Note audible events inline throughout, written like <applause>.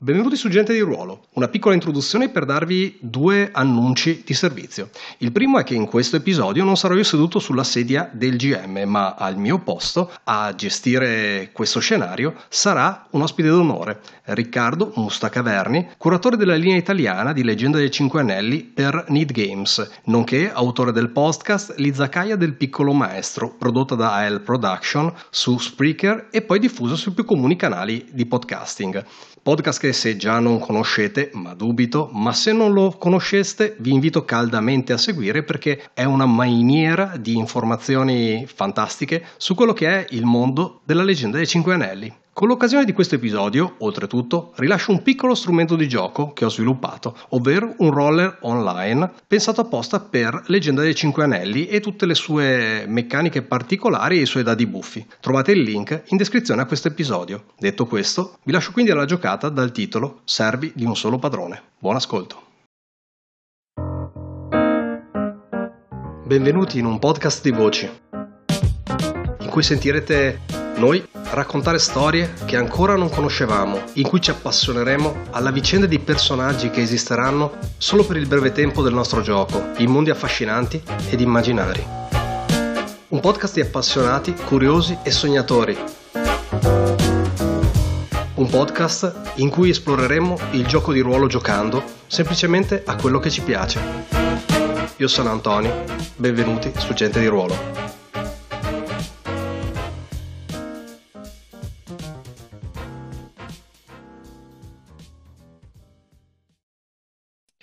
Benvenuti su Gente di Ruolo, una piccola introduzione per darvi due annunci di servizio. Il primo è che in questo episodio non sarò io seduto sulla sedia del GM, ma al mio posto a gestire questo scenario sarà un ospite d'onore, Riccardo Mustacaverni, curatore della linea italiana di Leggenda dei Cinque Anelli per Need Games, nonché autore del podcast L'Izakaya del Piccolo Maestro, prodotta da AL Production su Spreaker e poi diffuso sui più comuni canali di podcasting. Podcast che se già non conoscete, ma dubito, ma se non lo conosceste vi invito caldamente a seguire perché è una mainiera di informazioni fantastiche su quello che è il mondo della leggenda dei Cinque Anelli. Con l'occasione di questo episodio, oltretutto, rilascio un piccolo strumento di gioco che ho sviluppato, ovvero un roller online pensato apposta per Leggenda dei Cinque Anelli e tutte le sue meccaniche particolari e i suoi dadi buffi. Trovate il link in descrizione a questo episodio. Detto questo, vi lascio quindi alla giocata dal titolo Servi di un solo padrone. Buon ascolto. Benvenuti in un podcast di voci, in cui sentirete noi raccontare storie che ancora non conoscevamo, in cui ci appassioneremo alla vicenda di personaggi che esisteranno solo per il breve tempo del nostro gioco, in mondi affascinanti ed immaginari. Un podcast di appassionati, curiosi e sognatori. Un podcast in cui esploreremo il gioco di ruolo giocando semplicemente a quello che ci piace. Io sono Antonio, benvenuti su Gente di Ruolo.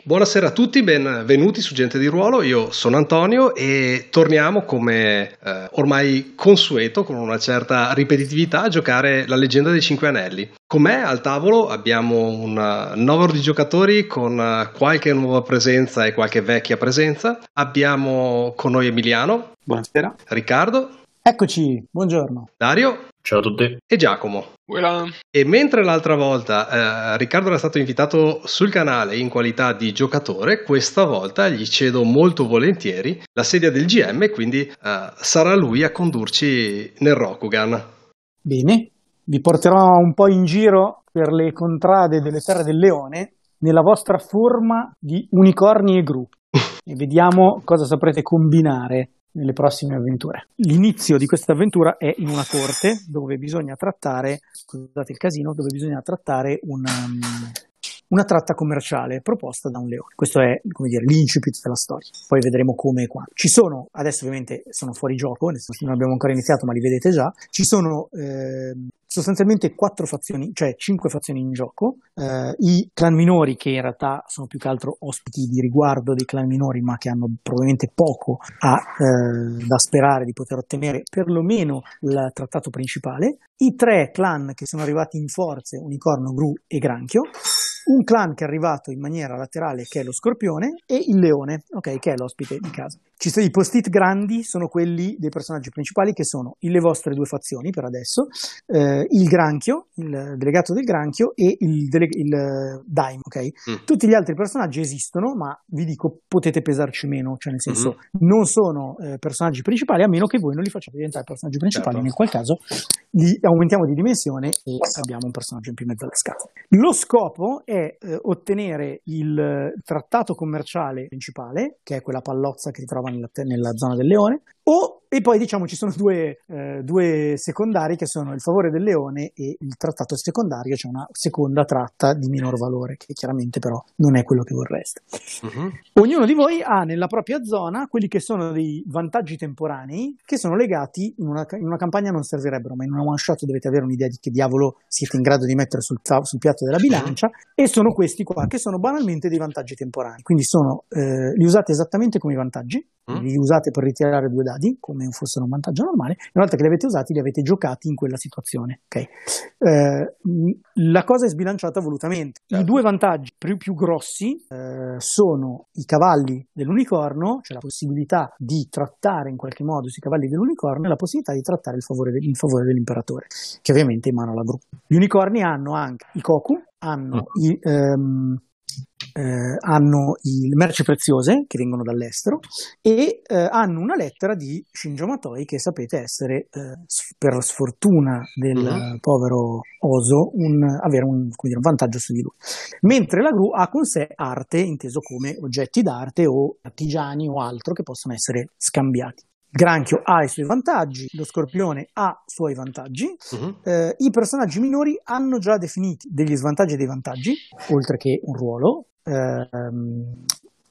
Buonasera a tutti, benvenuti su Gente di Ruolo, io sono Antonio e torniamo come eh, ormai consueto, con una certa ripetitività, a giocare la leggenda dei Cinque Anelli. Con me al tavolo abbiamo un numero di giocatori con qualche nuova presenza e qualche vecchia presenza. Abbiamo con noi Emiliano. Buonasera. Riccardo. Eccoci, buongiorno. Dario. Ciao a tutti. E Giacomo. Voilà. E mentre l'altra volta eh, Riccardo era stato invitato sul canale in qualità di giocatore, questa volta gli cedo molto volentieri la sedia del GM quindi eh, sarà lui a condurci nel Rokugan. Bene, vi porterò un po' in giro per le contrade delle terre del leone nella vostra forma di unicorni e gru <laughs> e vediamo cosa saprete combinare nelle prossime avventure. L'inizio di questa avventura è in una corte dove bisogna trattare, scusate il casino, dove bisogna trattare un, um, una tratta commerciale proposta da un leone. Questo è come dire, l'incipit della storia. Poi vedremo come quando. Ci sono, adesso ovviamente sono fuori gioco, non abbiamo ancora iniziato, ma li vedete già. Ci sono eh, sostanzialmente quattro fazioni, cioè cinque fazioni in gioco. Eh, I clan minori, che in realtà sono più che altro ospiti di riguardo dei clan minori, ma che hanno probabilmente poco a, eh, da sperare di poter ottenere perlomeno il trattato principale. I tre clan che sono arrivati in forze, Unicorno, Gru e Granchio un clan che è arrivato in maniera laterale che è lo scorpione e il leone, ok, che è l'ospite di casa. Ci sono i post-it grandi, sono quelli dei personaggi principali che sono le vostre due fazioni per adesso, eh, il granchio, il delegato del granchio e il, dele- il Daim, ok? Mm. Tutti gli altri personaggi esistono, ma vi dico potete pesarci meno, cioè nel senso mm-hmm. non sono eh, personaggi principali a meno che voi non li facciate diventare personaggi principali, certo. nel qual caso li aumentiamo di dimensione e abbiamo un personaggio in più in mezzo alle scatole. Lo scopo è eh, ottenere il trattato commerciale principale, che è quella pallozza che si trova nella, nella zona del leone, o, e poi diciamo ci sono due, eh, due, secondari che sono il favore del leone e il trattato secondario, cioè una seconda tratta di minor valore, che chiaramente però non è quello che vorreste. Uh-huh. Ognuno di voi ha nella propria zona quelli che sono dei vantaggi temporanei che sono legati, in una, in una campagna non servirebbero, ma in una one shot dovete avere un'idea di che diavolo siete in grado di mettere sul, sul piatto della bilancia, e sono questi qua, che sono banalmente dei vantaggi temporanei. Quindi sono, eh, li usate esattamente come i vantaggi, mm. li usate per ritirare due dadi, come fossero un vantaggio normale, una volta che li avete usati li avete giocati in quella situazione. Okay? Eh, la cosa è sbilanciata volutamente. Certo. I due vantaggi più, più grossi eh, sono i cavalli dell'unicorno, cioè la possibilità di trattare in qualche modo sui cavalli dell'unicorno e la possibilità di trattare il favore, de- il favore dell'imperatore, che ovviamente emana la gru. Gli unicorni hanno anche i koku, hanno mm. i... Ehm, eh, hanno le merci preziose che vengono dall'estero e eh, hanno una lettera di Shinjo Matoi che sapete essere, eh, per sfortuna del uh-huh. povero Oso, un, avere un, dire, un, vantaggio su di lui. Mentre la gru ha con sé arte, inteso come oggetti d'arte o artigiani o altro che possono essere scambiati. Il granchio ha i suoi vantaggi, lo scorpione ha i suoi vantaggi, uh-huh. eh, i personaggi minori hanno già definiti degli svantaggi e dei vantaggi, oltre che un ruolo, ehm,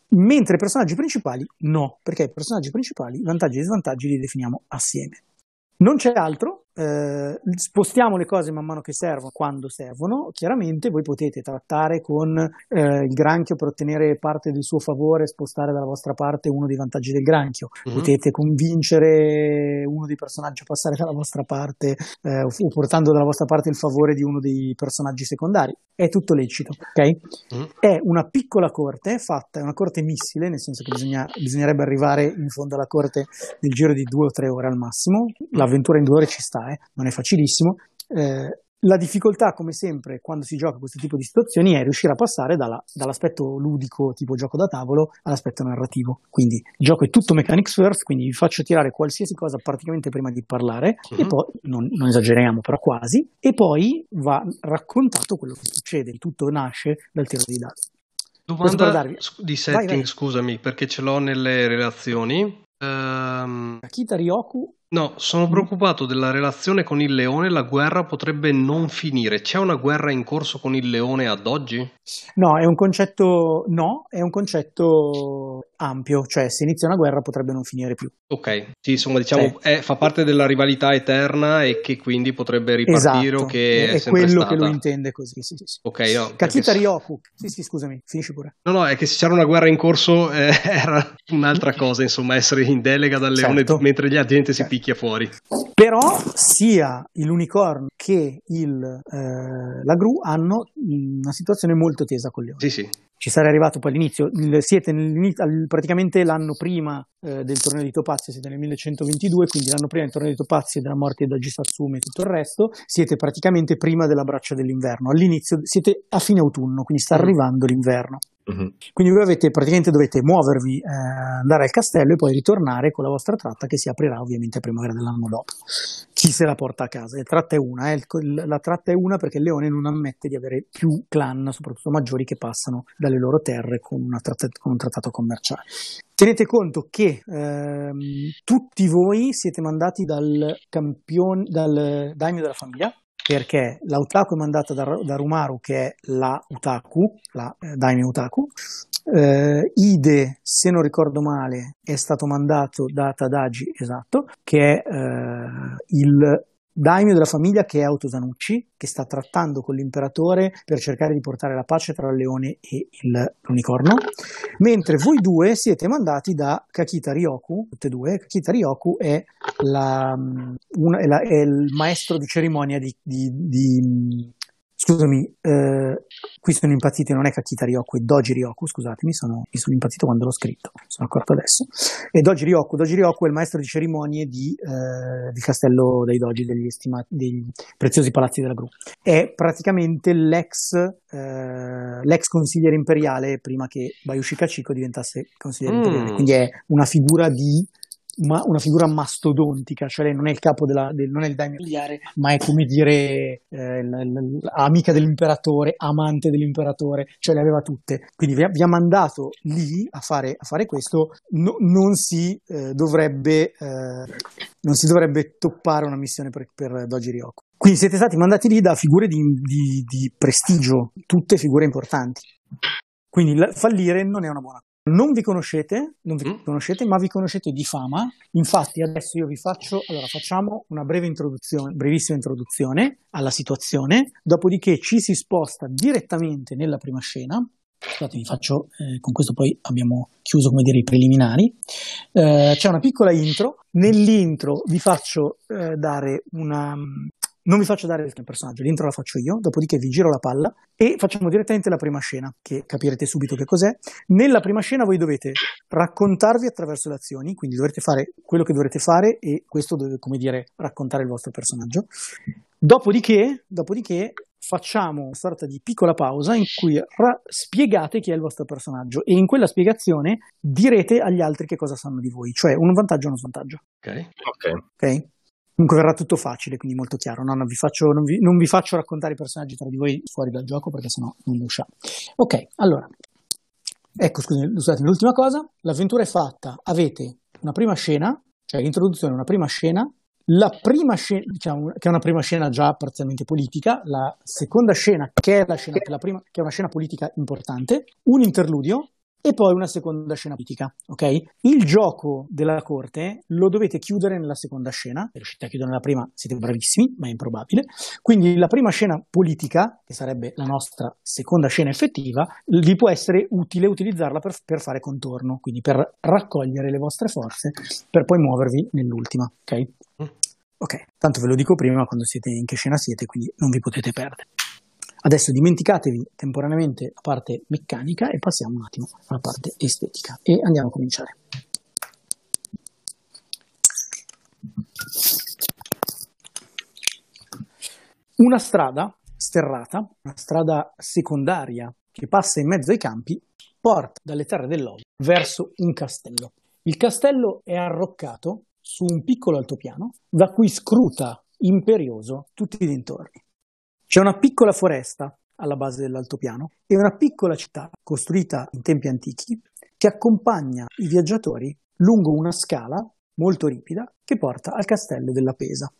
mentre i personaggi principali no, perché i personaggi principali, vantaggi e svantaggi li definiamo assieme. Non c'è altro, eh, spostiamo le cose man mano che servono, quando servono. Chiaramente voi potete trattare con eh, il granchio per ottenere parte del suo favore, spostare dalla vostra parte uno dei vantaggi del granchio. Mm-hmm. Potete convincere uno dei personaggi a passare dalla vostra parte eh, o portando dalla vostra parte il favore di uno dei personaggi secondari. È tutto lecito, ok? Mm-hmm. È una piccola corte fatta, è una corte missile, nel senso che bisogna, bisognerebbe arrivare in fondo alla corte nel giro di due o tre ore al massimo. L'avventura in due ore ci sta eh, non è facilissimo. Eh, la difficoltà, come sempre, quando si gioca questo tipo di situazioni è riuscire a passare dalla, dall'aspetto ludico, tipo gioco da tavolo, all'aspetto narrativo. Quindi il gioco è tutto mechanics first, quindi vi faccio tirare qualsiasi cosa praticamente prima di parlare, uh-huh. e mhm. poi, non, non, esageriamo, però quasi, e poi va raccontato quello che succede. Il tutto nasce dal tiro di dati. Domanda di setting, vai, vai. scusami, perché ce l'ho nelle relazioni. Um... Akita Ryoku No, sono preoccupato della relazione con il leone, la guerra potrebbe non finire. C'è una guerra in corso con il leone ad oggi? No, è un concetto no, è un concetto ampio, cioè se inizia una guerra potrebbe non finire più. Ok, sì, insomma diciamo eh. è, fa parte della rivalità eterna e che quindi potrebbe ripartire esatto, che è, è quello stata. che lo intende così, sì, sì, sì. Ok, no, Kakita perché... Ryoku, sì sì scusami, finisci pure. No, no, è che se c'era una guerra in corso eh, <laughs> era un'altra cosa, insomma, essere in delega dal leone certo. mentre la gente si certo. Picchia fuori. Però sia l'unicorno che il, eh, la gru hanno una situazione molto tesa con leone. Sì, sì ci sarei arrivato poi all'inizio, siete praticamente l'anno prima eh, del torneo di Topazio, siete nel 1122, quindi l'anno prima del torneo di Topazio della morte di Satsumi e tutto il resto, siete praticamente prima della braccia dell'inverno, all'inizio siete a fine autunno, quindi sta mm. arrivando l'inverno. Uh-huh. Quindi voi avete, praticamente dovete muovervi, eh, andare al castello e poi ritornare con la vostra tratta che si aprirà ovviamente a primavera dell'anno dopo. Chi se la porta a casa? La tratta è una, eh, la tratta è una perché il leone non ammette di avere più clan, soprattutto maggiori, che passano dalle loro terre con, tratta, con un trattato commerciale. Tenete conto che ehm, tutti voi siete mandati dal campione, dal daimyo della famiglia, perché la Utaku è mandata da, da Rumaru, che è la Utaku, la eh, Daime Utaku. Eh, Ide, se non ricordo male, è stato mandato da Tadaji, esatto, che è eh, il daimyo della famiglia che è Autosanucci, che sta trattando con l'imperatore per cercare di portare la pace tra il leone e il, l'unicorno, mentre voi due siete mandati da Kakita Ryoku, tutte e due, Kakita Ryoku è, la, una, è, la, è il maestro di cerimonia di, di, di Scusami, eh, qui sono impazzito, non è Kakita Ryoku, è Doji Ryoku, scusatemi, sono, mi sono impazzito quando l'ho scritto, sono accorto adesso. E Doji Ryoku, Doji Ryoku è il maestro di cerimonie di, eh, del castello dei Doji, degli, stima- dei preziosi palazzi della Gru. È praticamente l'ex, eh, l'ex consigliere imperiale prima che Bayushi Kachiko diventasse consigliere mm. imperiale, quindi è una figura di ma una figura mastodontica, cioè lei non è il capo della, del, non è il daimyo ma è come dire eh, amica dell'imperatore, amante dell'imperatore, cioè le aveva tutte. Quindi vi ha, vi ha mandato lì a fare, a fare questo, no, non, si, eh, dovrebbe, eh, non si dovrebbe toppare una missione per, per Doji Ryoko. Quindi siete stati mandati lì da figure di, di, di prestigio, tutte figure importanti. Quindi fallire non è una buona cosa. Non vi conoscete, non vi mm. conoscete, ma vi conoscete di fama. Infatti, adesso io vi faccio, allora facciamo una breve introduzione, brevissima introduzione alla situazione, dopodiché ci si sposta direttamente nella prima scena. Scusate, vi faccio, eh, con questo poi abbiamo chiuso, come dire, i preliminari. Eh, c'è una piccola intro. Nell'intro vi faccio eh, dare una, non vi faccio dare il personaggio, l'intro la faccio io, dopodiché vi giro la palla e facciamo direttamente la prima scena, che capirete subito che cos'è. Nella prima scena voi dovete raccontarvi attraverso le azioni, quindi dovrete fare quello che dovrete fare e questo deve, come dire, raccontare il vostro personaggio. Dopodiché, dopodiché facciamo una sorta di piccola pausa in cui ra- spiegate chi è il vostro personaggio e in quella spiegazione direte agli altri che cosa sanno di voi, cioè un vantaggio e uno svantaggio. Ok. Ok. Ok? Comunque verrà tutto facile, quindi molto chiaro. No, non, vi faccio, non, vi, non vi faccio raccontare i personaggi tra di voi fuori dal gioco perché sennò non usciamo. Ok, allora. Ecco, scusate, l'ultima cosa. L'avventura è fatta. Avete una prima scena, cioè l'introduzione, una prima scena. La prima scena, diciamo, che è una prima scena già parzialmente politica, la seconda scena, che è, la scena, la prima, che è una scena politica importante, un interludio e poi una seconda scena politica, ok? Il gioco della corte lo dovete chiudere nella seconda scena, se riuscite a chiudere nella prima siete bravissimi, ma è improbabile. Quindi la prima scena politica, che sarebbe la nostra seconda scena effettiva, vi può essere utile utilizzarla per, per fare contorno, quindi per raccogliere le vostre forze, per poi muovervi nell'ultima, ok? Ok, tanto ve lo dico prima quando siete in che scena siete, quindi non vi potete perdere. Adesso dimenticatevi temporaneamente la parte meccanica e passiamo un attimo alla parte estetica e andiamo a cominciare. Una strada sterrata, una strada secondaria che passa in mezzo ai campi, porta dalle terre dell'Odio verso un castello. Il castello è arroccato su un piccolo altopiano da cui scruta imperioso tutti i dintorni. C'è una piccola foresta alla base dell'altopiano e una piccola città costruita in tempi antichi che accompagna i viaggiatori lungo una scala molto ripida che porta al castello della Pesa.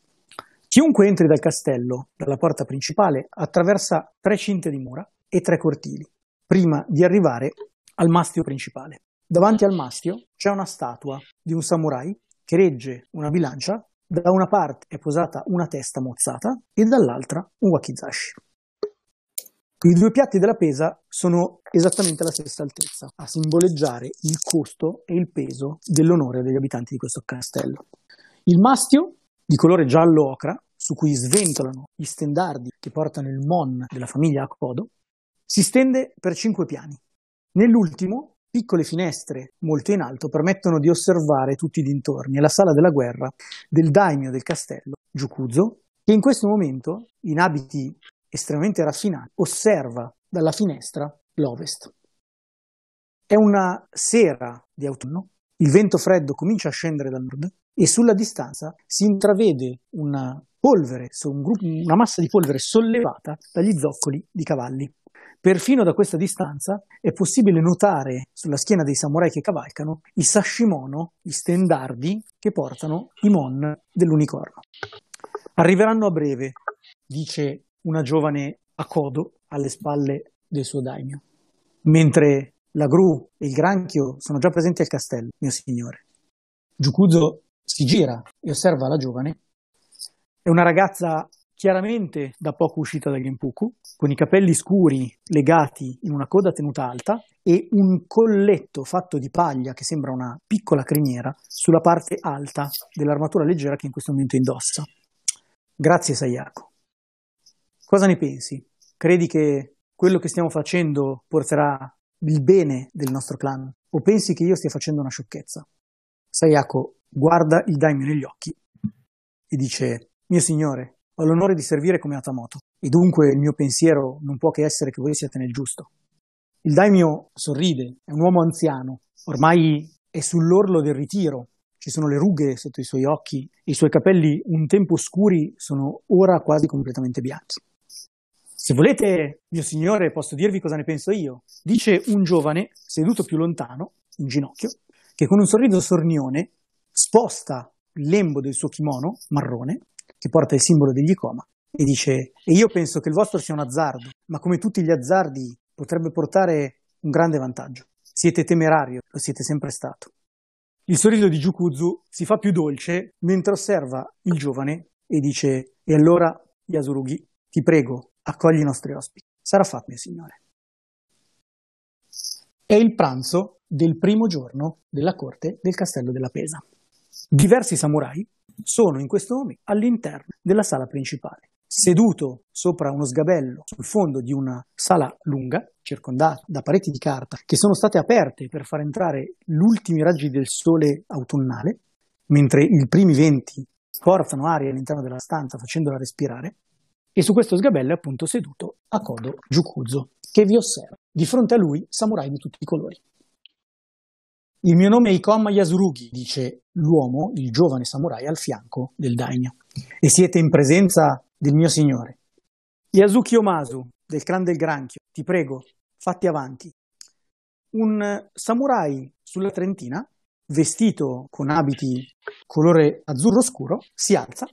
Chiunque entri dal castello, dalla porta principale, attraversa tre cinte di mura e tre cortili, prima di arrivare al mastio principale. Davanti al mastio c'è una statua di un samurai che regge una bilancia da una parte è posata una testa mozzata e dall'altra un wakizashi. I due piatti della pesa sono esattamente alla stessa altezza, a simboleggiare il costo e il peso dell'onore degli abitanti di questo castello. Il mastio, di colore giallo ocra, su cui sventolano gli stendardi che portano il mon della famiglia Akodo, si stende per cinque piani. Nell'ultimo piccole finestre molto in alto permettono di osservare tutti i dintorni e la sala della guerra del daimyo del castello, Jukuzo, che in questo momento, in abiti estremamente raffinati, osserva dalla finestra l'ovest. È una sera di autunno, il vento freddo comincia a scendere dal nord e sulla distanza si intravede una polvere, una massa di polvere sollevata dagli zoccoli di cavalli. Perfino da questa distanza è possibile notare sulla schiena dei samurai che cavalcano i sashimono, gli stendardi che portano i mon dell'unicorno. Arriveranno a breve, dice una giovane Akodo alle spalle del suo daimyo, mentre la gru e il granchio sono già presenti al castello, mio signore. Jukuzo si gira e osserva la giovane. È una ragazza chiaramente da poco uscita dal Genpuku, con i capelli scuri legati in una coda tenuta alta e un colletto fatto di paglia che sembra una piccola criniera sulla parte alta dell'armatura leggera che in questo momento indossa. Grazie Sayako. Cosa ne pensi? Credi che quello che stiamo facendo porterà il bene del nostro clan? O pensi che io stia facendo una sciocchezza? Sayako guarda il daimyo negli occhi e dice: Mio signore, ho l'onore di servire come Atamoto, e dunque il mio pensiero non può che essere che voi siate nel giusto. Il daimyo sorride, è un uomo anziano, ormai è sull'orlo del ritiro, ci sono le rughe sotto i suoi occhi, i suoi capelli un tempo scuri sono ora quasi completamente bianchi. Se volete, mio signore, posso dirvi cosa ne penso io, dice un giovane seduto più lontano, in ginocchio, che con un sorriso sornione sposta il lembo del suo kimono marrone che porta il simbolo degli Icoma, e dice, e io penso che il vostro sia un azzardo, ma come tutti gli azzardi potrebbe portare un grande vantaggio. Siete temerario, lo siete sempre stato. Il sorriso di Jukuzu si fa più dolce mentre osserva il giovane e dice, e allora, Yasurugi, ti prego, accogli i nostri ospiti. Sarà fatto, mio signore. È il pranzo del primo giorno della corte del castello della Pesa. Diversi samurai sono in questo momento all'interno della sala principale, seduto sopra uno sgabello sul fondo di una sala lunga, circondata da pareti di carta che sono state aperte per far entrare gli ultimi raggi del sole autunnale, mentre i primi venti portano aria all'interno della stanza facendola respirare. E su questo sgabello è appunto seduto Akodo Jukuzo, che vi osserva. Di fronte a lui, samurai di tutti i colori. Il mio nome è Ikoma Yasurugi, dice l'uomo, il giovane samurai al fianco del daimyo, e siete in presenza del mio signore. Yasuki Omasu, del clan del granchio, ti prego, fatti avanti. Un samurai sulla Trentina, vestito con abiti colore azzurro scuro, si alza,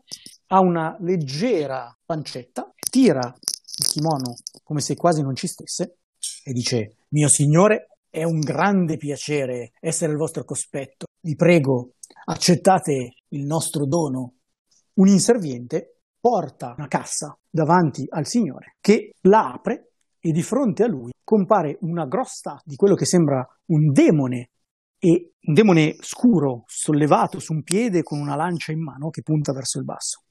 ha una leggera pancetta, tira il kimono come se quasi non ci stesse e dice: Mio signore, è un grande piacere essere il vostro cospetto. Vi prego, accettate il nostro dono. Un inserviente porta una cassa davanti al signore che la apre e di fronte a lui compare una grossa di quello che sembra un demone e un demone scuro sollevato su un piede con una lancia in mano che punta verso il basso.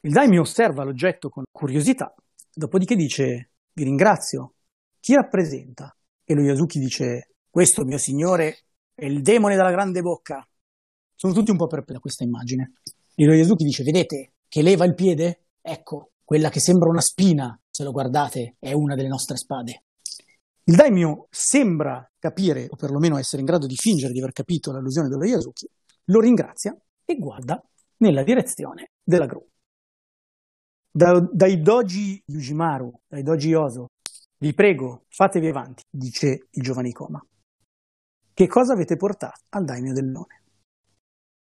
Il daimyo osserva l'oggetto con curiosità, dopodiché dice vi ringrazio, chi rappresenta? E lo Yasuki dice questo mio signore è il demone dalla grande bocca. Sono tutti un po' perplessi da questa immagine. E lo Yasuki dice vedete che leva il piede? Ecco, quella che sembra una spina, se lo guardate, è una delle nostre spade. Il daimyo sembra capire, o perlomeno essere in grado di fingere di aver capito l'allusione dello Yasuki, lo ringrazia e guarda nella direzione della gru. Da, dai doji Yujimaru, dai doji Oso, vi prego, fatevi avanti, dice il giovane Ikoma. Che cosa avete portato al daimyo del nome?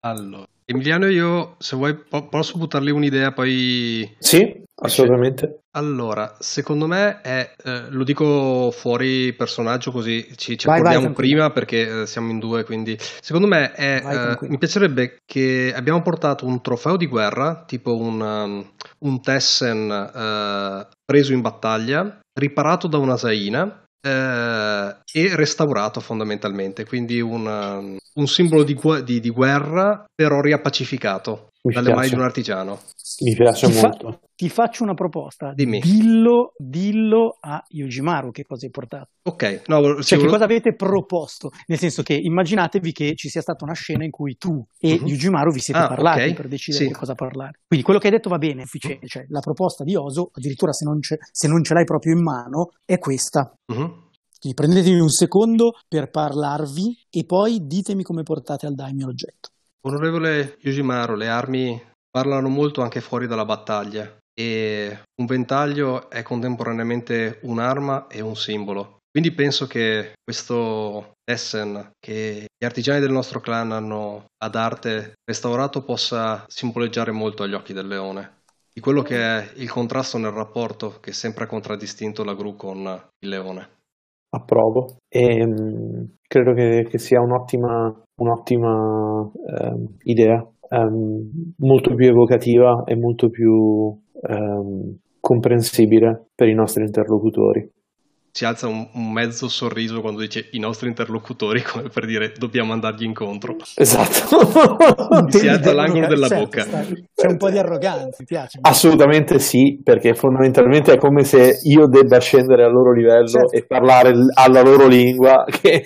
Allora, Emiliano, io se vuoi po- posso buttargli un'idea poi... Sì, assolutamente. Allora, secondo me è, eh, lo dico fuori personaggio così ci, ci vai, accordiamo vai, prima perché eh, siamo in due, quindi secondo me è, vai, eh, mi piacerebbe che abbiamo portato un trofeo di guerra, tipo un, um, un Tessen eh, preso in battaglia, riparato da una Zaina eh, e restaurato fondamentalmente, quindi un, um, un simbolo di, di, di, guerra però riappacificato Mi dalle piace. mani di un artigiano. Mi piace ti molto. Fa, ti faccio una proposta. Dimmi. Dillo, dillo a Yujimaru che cosa hai portato. Ok. No, cioè, che cosa avete proposto? Nel senso che immaginatevi che ci sia stata una scena in cui tu e uh-huh. Yujimaru vi siete ah, parlati okay. per decidere sì. di cosa parlare. Quindi quello che hai detto va bene, uh-huh. cioè la proposta di Oso, addirittura se non, se non, ce l'hai proprio in mano, è questa. Uh-huh. Quindi prendetevi un secondo per parlarvi e poi ditemi come portate al daimyo l'oggetto. Onorevole Yoshimaru, le armi parlano molto anche fuori dalla battaglia e un ventaglio è contemporaneamente un'arma e un simbolo. Quindi penso che questo Essen che gli artigiani del nostro clan hanno ad arte restaurato possa simboleggiare molto agli occhi del leone. Di quello che è il contrasto nel rapporto che sempre ha contraddistinto la gru con il leone approvo e mm, credo che, che, sia un'ottima, un'ottima eh, idea, um, molto più evocativa e molto più um, comprensibile per i nostri interlocutori si alza un, un, mezzo sorriso quando dice i nostri interlocutori, <laughs> come per dire dobbiamo andargli incontro. Esatto. si alza l'angolo della certo, bocca. C'è un po' di arroganza, mi piace. Assolutamente sì, perché fondamentalmente è come se io debba scendere al loro livello certo. e parlare alla loro lingua, <laughs> che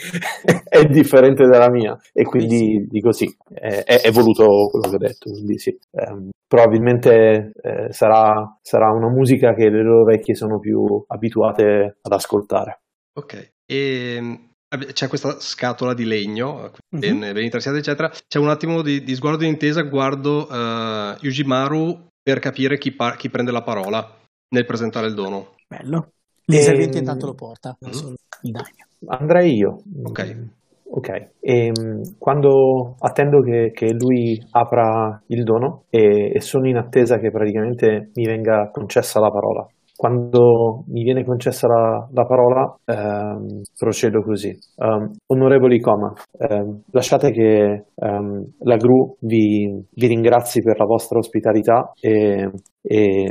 è differente dalla mia. E quindi sì, sì. dico sì, è, è, voluto quello che ho detto. Quindi sì. Um, probabilmente eh, sarà, sarà una musica che le loro vecchie sono più abituate ad ascoltare ascoltare. Ok, e ehm, c'è questa scatola di legno, ben, mm-hmm. ben intarsiata, eccetera. C'è un attimo di, di sguardo di intesa, guardo uh, Yujimaru per capire chi, par- chi, prende la parola nel presentare il dono. Bello. L'inserviente e... intanto lo porta mm-hmm. il daimyo. Andrei io. Ok. Ok, e, ehm, quando attendo che, che, lui apra il dono e, e sono in attesa che praticamente mi venga concessa la parola quando mi viene concessa la, la parola ehm, procedo così. Um, onorevoli Coma, ehm, lasciate che ehm, la GRU vi, vi, ringrazi per la vostra ospitalità e, e,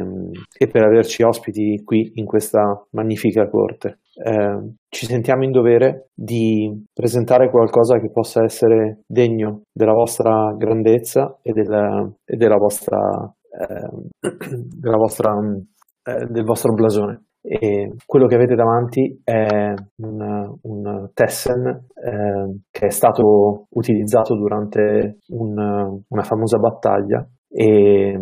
e, per averci ospiti qui in questa magnifica corte. Eh, ci sentiamo in dovere di presentare qualcosa che possa essere degno della vostra grandezza e della, e della vostra, eh, <clears throat> della vostra eh, del vostro blasone. E quello che avete davanti è un, un Tessen eh, che è stato utilizzato durante un, una famosa battaglia e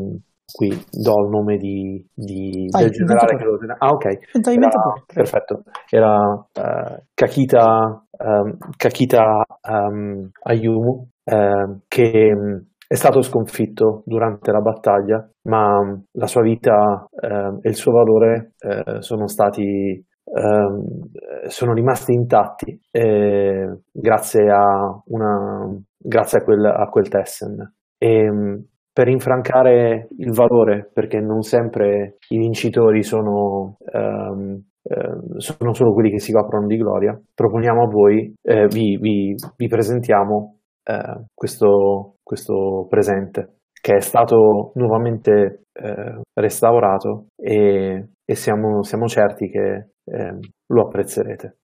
qui do il nome di, di Vai, del generale che lo tenne- Ah, ok. Inventa- Era- perfetto. Era eh, Kakita, ehm, Kakita ehm, Ayumu, ehm, che è stato sconfitto durante la battaglia, ma mh, la sua vita ehm, e il suo valore eh, sono stati ehm, sono rimasti intatti eh, grazie a una grazie a quel, a quel Tessen. E, mh, per infrancare il valore, perché non sempre i vincitori sono, ehm, sono solo quelli che si coprono di gloria, proponiamo a voi, eh, vi, vi- vi presentiamo eh, questo, questo presente che è stato nuovamente eh, restaurato e, e siamo, siamo certi che ehm, lo apprezzerete.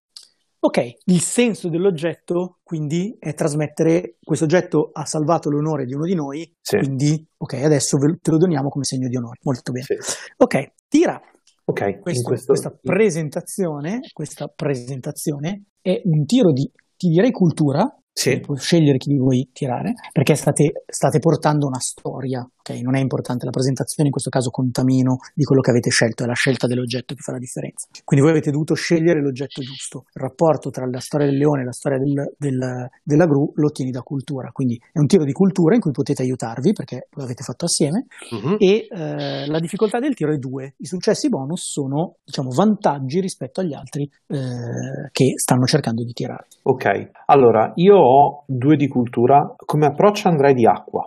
Ok, il senso dell'oggetto quindi è trasmettere questo oggetto ha salvato l'onore di uno di noi, Sì. quindi ok, adesso ve- te lo doniamo come segno di onore. Molto bene. Sì. Ok, tira Ok, questo- questo- questa presentazione, questa presentazione è un tiro di ti direi cultura, Sì. puoi scegliere chi vuoi tirare, perché state, state portando una storia, ok? Non è importante la presentazione, in questo caso conta meno di quello che avete scelto, è la scelta dell'oggetto che fa la differenza. Quindi voi avete dovuto scegliere l'oggetto giusto. Il rapporto tra la storia del leone e la storia del- del- della gru lo ottieni da cultura, quindi è un tiro di cultura in cui potete aiutarvi perché lo avete fatto assieme Mhm. e eh, la difficoltà del tiro è due. I successi bonus sono, diciamo, vantaggi rispetto agli altri eh, che stanno cercando di tirare. Ok, allora io ho due di cultura, come approccio andrei di acqua,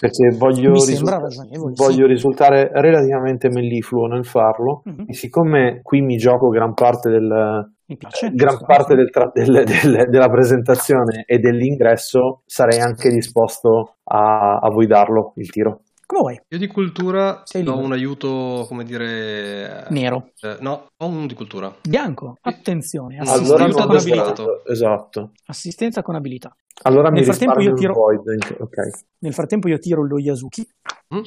perché voglio, ragionevole, voglio risultare relativamente mellifluo nel farlo, Mhm. e siccome qui mi gioco gran parte, del, piace. gran parte del tra- del- del- della presentazione e dell'ingresso, sarei anche disposto a, a voi darlo il tiro. Come vuoi? Io di cultura Sei do libero. un aiuto, come dire... Nero. eh, no, ho un di cultura. Bianco. Attenzione. Allora Assistenza non con ho abilità. Esatto. Assistenza con abilità. Allora mi Nel frattempo risparmio io tiro- il void. Ok. Nel frattempo io tiro lo Yasuki. Mm?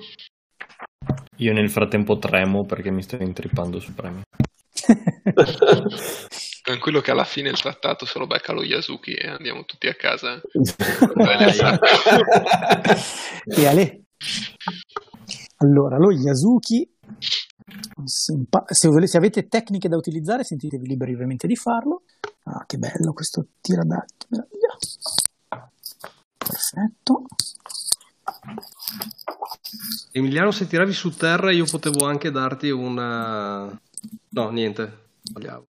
Io nel frattempo tremo perché mi sto intrippando sul premio. <laughs> Tranquillo che alla fine il trattato se lo becca lo Yasuki e andiamo tutti a casa. <laughs> <laughs> e Ale. Allora, lo Yasuki. Se, se avete tecniche da utilizzare, sentitevi liberi ovviamente di farlo. Ah, che bello questo tiradati. meraviglia. Perfetto. Emiliano, se tiravi su terra io potevo anche darti una... No, niente. Sbagliavo.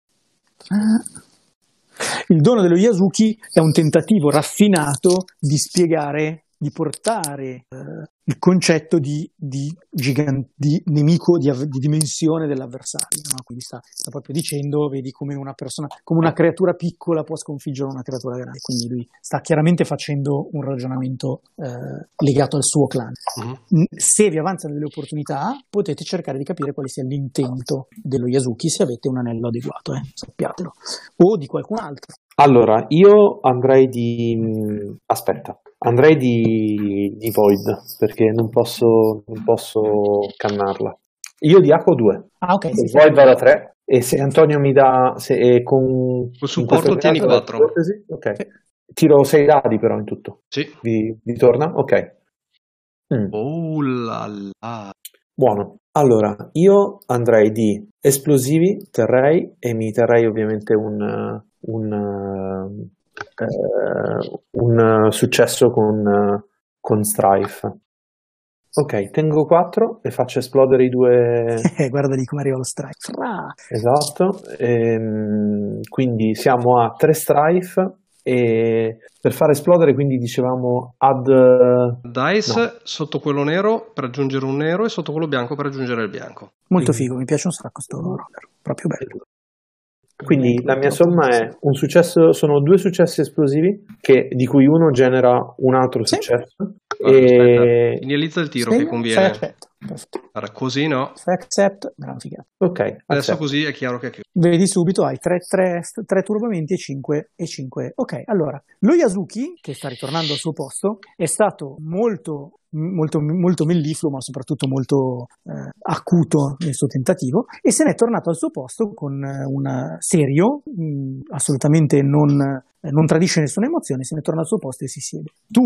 Il dono dello Yasuki è un tentativo raffinato di spiegare, di portare eh, il concetto di, di, gigan- di nemico di, av- di dimensione dell'avversario. no? Quindi sta, sta proprio dicendo, vedi come una persona, come una creatura piccola può sconfiggere una creatura grande. Quindi lui sta chiaramente facendo un ragionamento eh, legato al suo clan. Mhm. Se vi avanzano delle opportunità, potete cercare di capire quale sia l'intento dello Yasuki se avete un anello adeguato, eh, sappiatelo, o di qualcun altro. Allora, io andrei di... Aspetta, andrei di, di Void, perché non posso, non posso cannarla. Io di acqua 2, Ah, ok. sì, sì. Void va da 3, e se Antonio mi dà... Se, e con in supporto tieni caso, quattro. ipotesi, Ok. Tiro 6 dadi però in tutto. Sì. Vi, vi torna? Ok. Mm. Oh là là. Buono. Allora, io andrei di esplosivi, terrei e mi terrei ovviamente un, un, eh, un successo con, eh, con Strife. Ok, tengo 4 e faccio esplodere i due. Eh, <laughs> guarda lì come arriva lo strike. Fra! Esatto. Ehm, quindi siamo a 3 Strife e per far esplodere, quindi dicevamo add. Dice No. sotto quello nero per aggiungere un nero e sotto quello bianco per aggiungere il bianco. Molto Quindi- figo, mi piace un sacco sto roller, proprio bello. Quindi la mia somma è un successo, sono due successi esplosivi che- di cui uno genera un altro Sì. successo. Allora, E... aspetta, Finalizza il tiro Segno, che conviene. accept. Allora, così no. Accept, gran figata. Ok, Adesso accetto. così è chiaro che è chiuso. Vedi subito, hai 3 turbamenti e 5 e 5. Ok, allora, lo Yasuki, che sta ritornando al suo posto, è stato molto, molto, molto mellifluo, ma soprattutto molto eh, acuto nel suo tentativo, e se n'è tornato al suo posto con eh, un serio, mh, assolutamente non, eh, non tradisce nessuna emozione, se ne torna al suo posto e si siede. Tu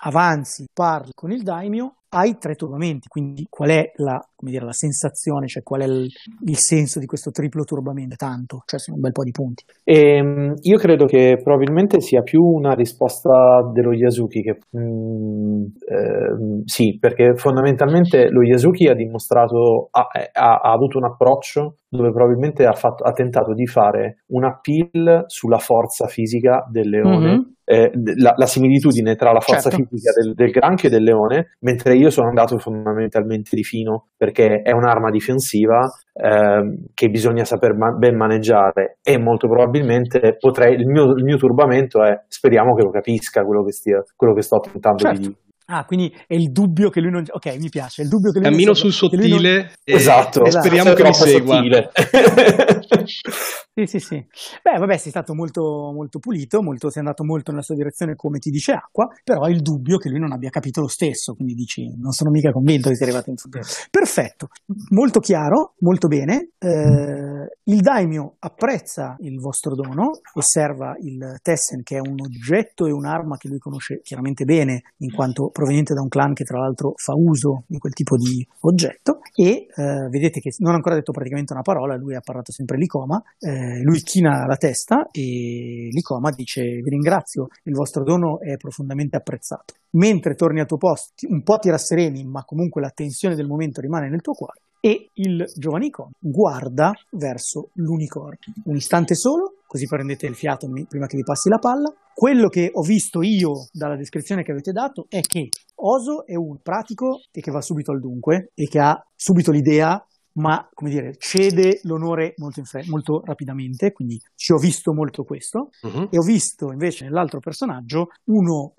avanzi, parli con il daimio, hai tre turbamenti, quindi qual è la, dire, la sensazione, cioè qual è il, il, senso di questo triplo turbamento? Tanto, cioè sono un bel po' di punti. E, ehm, io credo che probabilmente sia più una risposta dello Yasuki che mm, eh, sì, perché fondamentalmente lo Yasuki ha dimostrato, ha, ha, ha avuto un approccio dove probabilmente ha, fatto, ha, tentato di fare un appeal sulla forza fisica del leone. Mm-hmm. Eh, la, la, similitudine tra la forza certo. fisica del, del, granchio e del leone, mentre io sono andato fondamentalmente di fino perché è un'arma difensiva eh, che bisogna saper ma- ben maneggiare e molto probabilmente potrei, il mio, il mio, turbamento è speriamo che lo capisca quello che, stia, quello che sto tentando certo. di, Ah, quindi è il dubbio che lui non. Ok, mi piace. Il dubbio che lui Cammino sul sottile non... e, esatto. e speriamo esatto. che mi segua. <laughs> Sì, sì, sì. Beh, vabbè, sei stato molto, molto pulito, molto, sei andato molto nella sua direzione come ti dice Acqua, però hai il dubbio che lui non abbia capito lo stesso, quindi dici, non sono mica convinto che sia arrivato in fondo. Perfetto, molto chiaro, molto bene. Eh, il Daimyo apprezza il vostro dono, osserva il Tessen, che è un oggetto e un'arma che lui conosce chiaramente bene, in quanto proveniente da un clan che tra l'altro fa uso di quel tipo di oggetto, e eh, vedete che non ha ancora detto praticamente una parola, lui ha parlato sempre l'icoma. Eh, eh, lui china la testa e l'Icoma dice vi ringrazio, il vostro dono è profondamente apprezzato. Mentre torni al tuo posto, un po' ti rassereni, ma comunque la tensione del momento rimane nel tuo cuore, e il giovane Icoma guarda verso l'unicorno. Un istante solo, così prendete il fiato prima che vi passi la palla. Quello che ho visto io dalla descrizione che avete dato è che Oso è un pratico e che va subito al dunque e che ha subito l'idea ma come dire, cede l'onore molto, fre- molto rapidamente, quindi ci ho visto molto questo, uh-huh. e ho visto invece nell'altro personaggio uno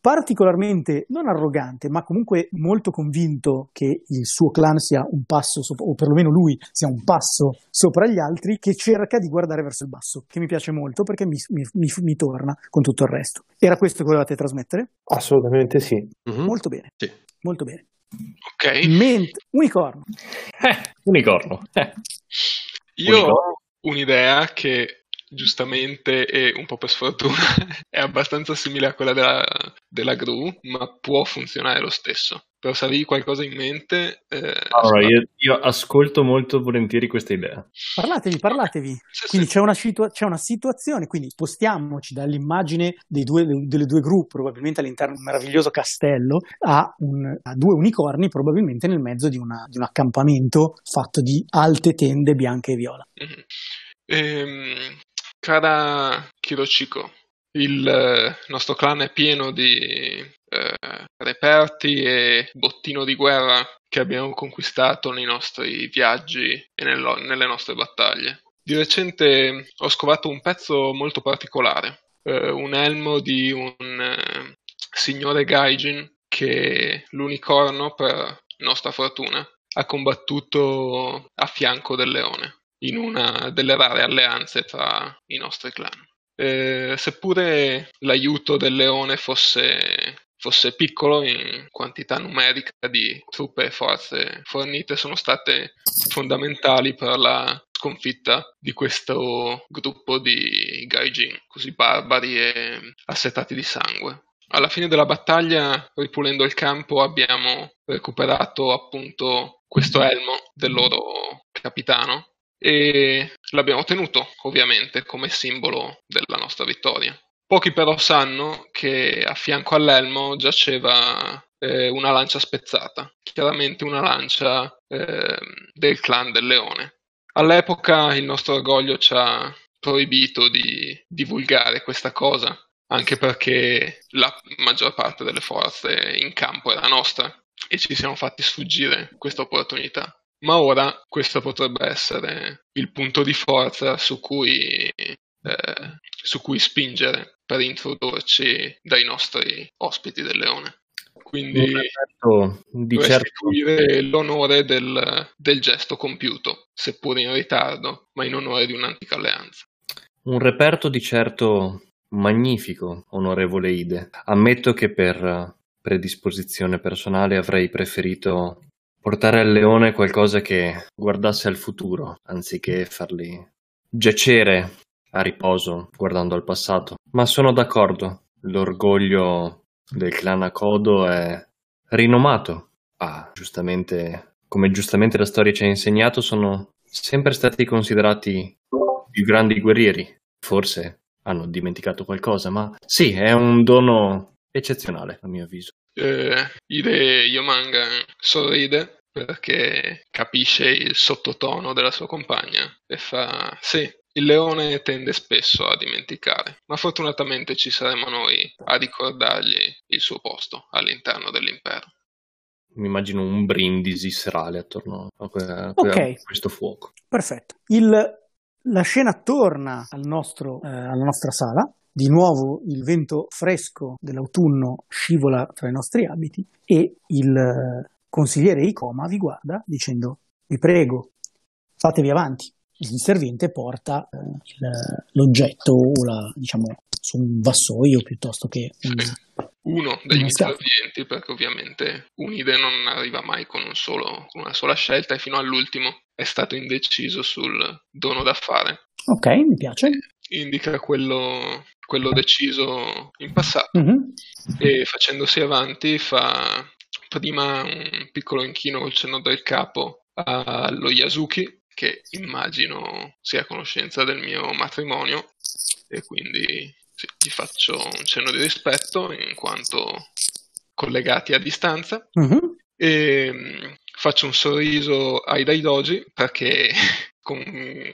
particolarmente non arrogante, ma comunque molto convinto che il suo clan sia un passo, sopra, o perlomeno lui sia un passo sopra gli altri, che cerca di guardare verso il basso, che mi piace molto perché mi, mi, mi, mi torna con tutto il resto. Era questo che volevate trasmettere? Assolutamente sì. Uh-huh. Molto bene. Sì. Molto bene. Ok. Ment- unicorno. Eh, unicorno. Eh. Io unicorno. ho un'idea che giustamente e un po' per sfortuna <laughs> è abbastanza simile a quella della, della gru, ma può funzionare lo stesso. Però se avevi qualcosa in mente... Eh, allora, io, io, ascolto molto volentieri questa idea. Parlatevi, parlatevi. Sì, quindi sì. C'è, una situa- c'è, una situazione, quindi spostiamoci dall'immagine due, delle due gru, probabilmente all'interno di un meraviglioso castello, a, un, a due unicorni, probabilmente nel mezzo di, una, di, un accampamento fatto di alte tende bianche e viola. Mm-hmm. Ehm, cara Kirochiko, il eh, nostro clan è pieno di eh, reperti e bottino di guerra che abbiamo conquistato nei nostri viaggi e nello, nelle nostre battaglie. Di recente ho scovato un pezzo molto particolare, eh, un elmo di un eh, signore Gaijin che l'unicorno, per nostra fortuna, ha combattuto a fianco del leone in una delle rare alleanze tra i nostri clan. Eh, seppure l'aiuto del leone fosse, fosse, piccolo in quantità numerica di truppe e forze fornite, sono state fondamentali per la sconfitta di questo gruppo di gaijin così barbari e assetati di sangue. Alla fine della battaglia, ripulendo il campo, abbiamo recuperato appunto questo elmo del loro capitano e l'abbiamo tenuto ovviamente come simbolo della nostra vittoria. Pochi però sanno che a fianco all'elmo giaceva eh, una lancia spezzata, chiaramente una lancia eh, del clan del leone. All'epoca il nostro orgoglio ci ha proibito di divulgare questa cosa, anche perché la maggior parte delle forze in campo era nostra e ci siamo fatti sfuggire questa opportunità ma ora questo potrebbe essere il punto di forza su cui, eh, su cui spingere per introdurci dai nostri ospiti del leone. Quindi di restituire certo. l'onore del, del gesto compiuto, seppur in ritardo, ma in onore di un'antica alleanza. Un reperto di certo magnifico, onorevole Ide. Ammetto che per predisposizione personale avrei preferito portare al leone qualcosa che guardasse al futuro, anziché farli giacere a riposo guardando al passato. Ma sono d'accordo, l'orgoglio del clan Akodo è rinomato ah, giustamente, come giustamente la storia ci ha insegnato, sono sempre stati considerati più grandi guerrieri. Forse hanno dimenticato qualcosa, ma sì, è un dono eccezionale, a mio avviso. Eh, Ide Yomanga sorride perché capisce il sottotono della sua compagna e fa sì, il leone tende spesso a dimenticare, ma fortunatamente ci saremo noi a ricordargli il suo posto all'interno dell'impero. Mi immagino un brindisi serale attorno a, que- a questo fuoco. Perfetto. Il- la scena torna al nostro, eh, alla nostra sala. Di nuovo il vento fresco dell'autunno scivola tra i nostri abiti e il eh, consigliere Icoma vi guarda dicendo: Vi prego, fatevi avanti. Il servente porta eh, il- l'oggetto o la, diciamo, su un vassoio piuttosto che un, Uno degli interventi, perché ovviamente Unide non arriva mai con, un solo- con una sola scelta e fino all'ultimo è stato indeciso sul dono da fare. Ok, mi piace. Indica quello, quello deciso in passato Mhm. e facendosi avanti fa prima un piccolo inchino col cenno del capo allo Yasuki che immagino sia a conoscenza del mio matrimonio e quindi sì, gli faccio un cenno di rispetto in quanto collegati a distanza Mhm. e mm, faccio un sorriso ai Daidoji perché con-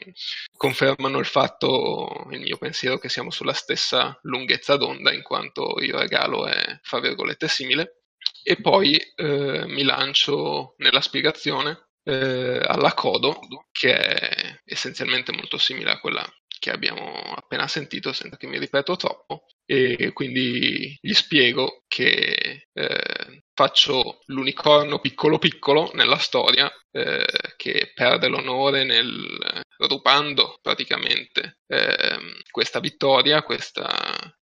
confermano il fatto, il mio pensiero che siamo sulla stessa lunghezza d'onda in quanto il regalo è, fra virgolette, simile. E poi eh, mi lancio nella spiegazione eh, alla Kodo che è essenzialmente molto simile a quella che abbiamo appena sentito senza che mi ripeto troppo e quindi gli spiego che eh, faccio l'unicorno piccolo piccolo nella storia eh, che perde l'onore nel rubando praticamente ehm, questa vittoria, questa,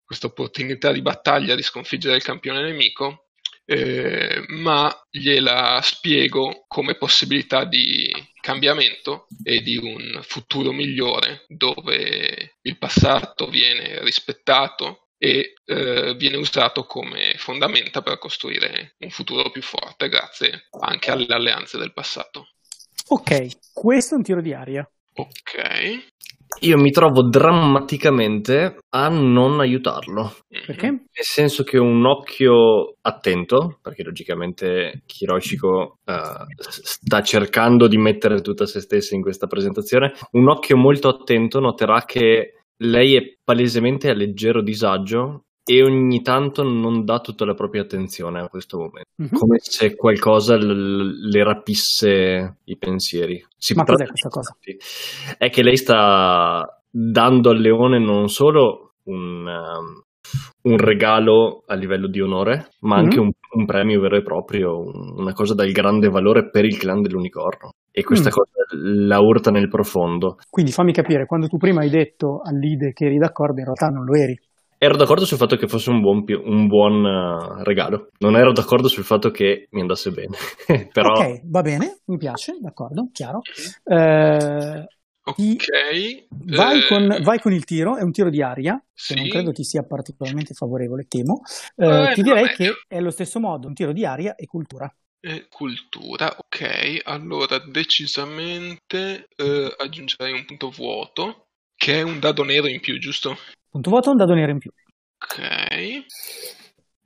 questa opportunità di battaglia di sconfiggere il campione nemico eh, ma gliela spiego come possibilità di cambiamento e di un futuro migliore dove il passato viene rispettato e eh, viene usato come fondamenta per costruire un futuro più forte grazie anche alle alleanze del passato. Ok, questo è un tiro di aria. Ok. Io mi trovo drammaticamente a non aiutarlo. Mhm. Perché? Nel senso che un occhio attento, perché logicamente Hiroshiko eh, sta cercando di mettere tutta se stessa in questa presentazione, un occhio molto attento noterà che lei è palesemente a leggero disagio e ogni tanto non dà tutta la propria attenzione a questo momento, Mhm. come se qualcosa l- le rapisse i pensieri. Si Ma cos'è questa cosa? è che lei sta dando al leone non solo un, um, un regalo a livello di onore, ma anche Mhm. un, un premio vero e proprio, un- una cosa dal grande valore per il clan dell'unicorno. E questa Mm. cosa la urta nel profondo. Quindi fammi capire, quando tu prima hai detto all'Ide che eri d'accordo, in realtà non lo eri. Ero d'accordo sul fatto che fosse un buon, un buon uh, regalo, non ero d'accordo sul fatto che mi andasse bene. <laughs> Però Ok, va bene, mi piace, d'accordo, chiaro. Eh, Ok. vai, eh, con, vai con il tiro, è un tiro di aria, che sì. non credo ti sia particolarmente favorevole, temo. Eh, Eh, ti direi che è lo stesso modo, un tiro di aria e cultura. Eh, cultura, ok. Allora, decisamente eh, aggiungerei un punto vuoto, che è un dado nero in più, giusto? Punto voto, un dado nero in più. Ok.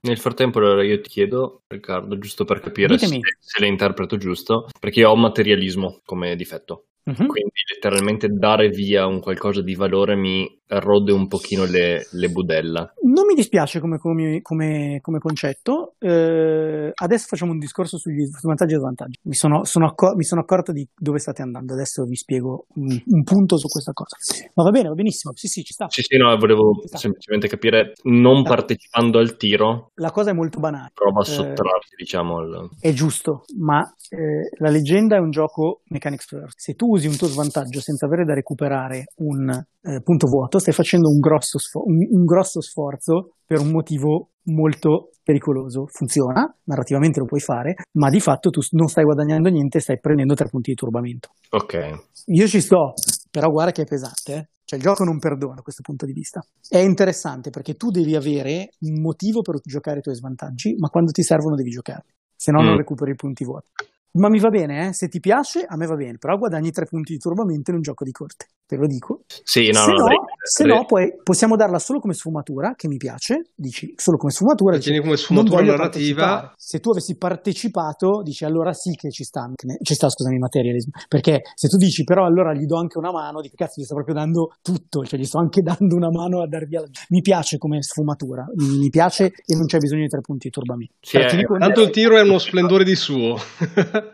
Nel frattempo allora io ti chiedo, Riccardo, giusto per capire se, Ditemi. se le interpreto giusto, perché io ho materialismo come difetto, Mhm. quindi letteralmente dare via un qualcosa di valore mi rode un pochino le, le budella. Non mi dispiace come, come- come- come concetto. Eh, adesso facciamo un discorso sugli vantaggi e svantaggi. Mi sono, sono accor- mi sono accorto di dove state andando. Adesso vi spiego un, un punto su questa cosa. Ma va bene, va benissimo. Sì, sì, ci sta. Sì, sì, no, volevo semplicemente capire, non Sta. partecipando al tiro, La cosa è molto banale. prova a Eh, sottrarti, diciamo, al... È giusto, ma eh, la leggenda è un gioco mechanics first. Se tu usi un tuo svantaggio senza avere da recuperare un eh, punto vuoto, stai facendo un grosso, sfo- un, un grosso sforzo per un motivo molto pericoloso. Funziona, narrativamente lo puoi fare, ma di fatto tu non stai guadagnando niente, stai prendendo tre punti di turbamento. Ok, Io ci sto, però guarda che è pesante, eh. Cioè il gioco non perdona da questo punto di vista. È interessante perché tu devi avere un motivo per giocare i tuoi svantaggi, ma quando ti servono devi giocarli. se no non Mm. recuperi i punti vuoti. Ma mi va bene, eh? se ti piace, a me va bene, però guadagni tre punti di turbamento in un gioco di corte, te lo dico. Sì, no, se no, no, se no poi possiamo darla solo come sfumatura, che mi piace, dici solo come sfumatura, tieni come non sfumatura voglio narrativa. partecipare. Se tu avessi partecipato, dici allora sì che ci sta, ci sta scusami, materialismo, perché se tu dici però allora gli do anche una mano, dici cazzo gli sto proprio dando tutto, cioè gli sto anche <laughs> dando una mano a dar via. la-". Mi piace come sfumatura, mi mi piace e non c'è bisogno di tre punti di turbamento. Sì, Però eh, tieni conto- Tanto il tiro è uno splendore di suo.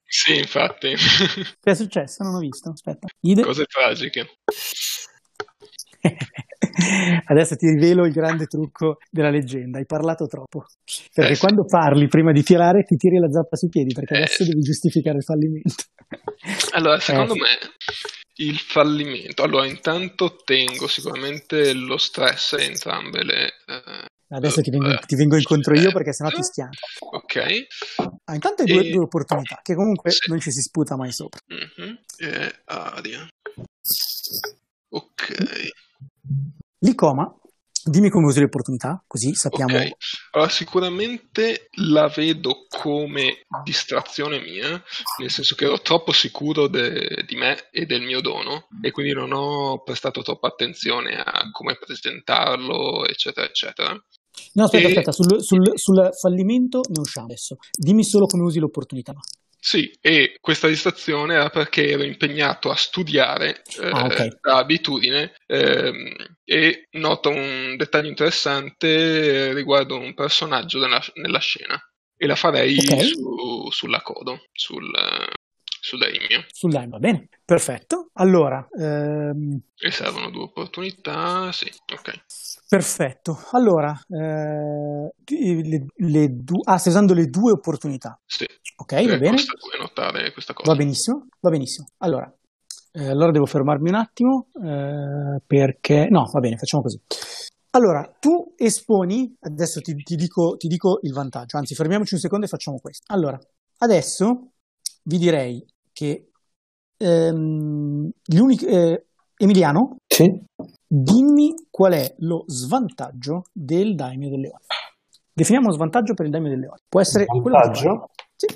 Sì, infatti. Che è successo? Non ho visto. Aspetta. Ide- Cose tragiche. <laughs> Adesso ti rivelo il grande trucco della leggenda. Hai parlato troppo. Perché Eh, quando parli prima di tirare ti tiri la zappa sui piedi perché Eh, adesso devi giustificare il fallimento. <laughs> Allora, secondo Eh, me il fallimento. Allora, intanto tengo sicuramente lo stress e entrambe le. eh, Adesso ti vengo, eh, ti vengo incontro io eh, perché sennò ti schianto. Ok. Ah, intanto hai due, E- due opportunità che comunque Sì. non ci si sputa mai sopra. Mhm. E aria. Ok. L'icoma, dimmi come usi le opportunità, così sappiamo. Ok, allora sicuramente la vedo come distrazione mia, nel senso che ero troppo sicuro de- di me e del mio dono e quindi non ho prestato troppa attenzione a come presentarlo, eccetera, eccetera. No, aspetta, E- aspetta, sul, sul- sul fallimento ne usciamo adesso. Dimmi solo come usi l'opportunità. Sì, e questa distrazione era perché ero impegnato a studiare eh, Ah, ok. da abitudine ehm, e noto un dettaglio interessante eh, riguardo un personaggio nella, nella scena e la farei Ok. su, sulla codo, sul, eh, su Daimio. Sul line, va bene? Perfetto. Allora, ehm, E servono due opportunità, sì, ok. Perfetto. Allora, eh, le, le due... Ah, stai usando le due opportunità. Sì, Ok, va Eh, bene. costa due notare questa cosa. Va benissimo, va benissimo. Allora, eh, allora devo fermarmi un attimo eh, perché... No, va bene, facciamo così. Allora, tu esponi, adesso ti, ti dico, ti dico il vantaggio, anzi fermiamoci un secondo e facciamo questo. Allora, adesso vi direi che ehm, gli unici- eh, Emiliano, Sì? Dimmi qual è lo svantaggio del daimio del leone. Definiamo svantaggio per il daimio del leone. Può essere quello che ti pare. Vantaggio? Sì.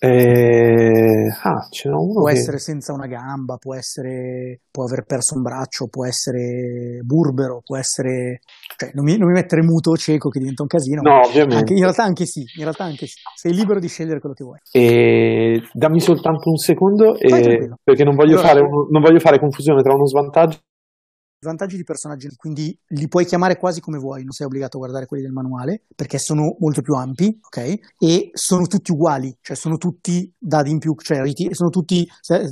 Eh, ah, ce n'è uno Può che... essere senza una gamba, può essere, può aver perso un braccio, può essere burbero, può essere, cioè non mi, non mi mettere muto o cieco che diventa un casino. No, ovviamente. Anche- in realtà anche sì, in realtà anche sì. Sei libero di scegliere quello che vuoi. E dammi soltanto un secondo, e- tranquillo. perché non voglio, Allora- fare non voglio fare confusione tra uno svantaggio. Vantaggi di personaggi, quindi li puoi chiamare quasi come vuoi, non sei obbligato a guardare quelli del manuale, perché sono molto più ampi, ok? E sono tutti uguali, cioè sono tutti dadi in più, cioè sono tutti,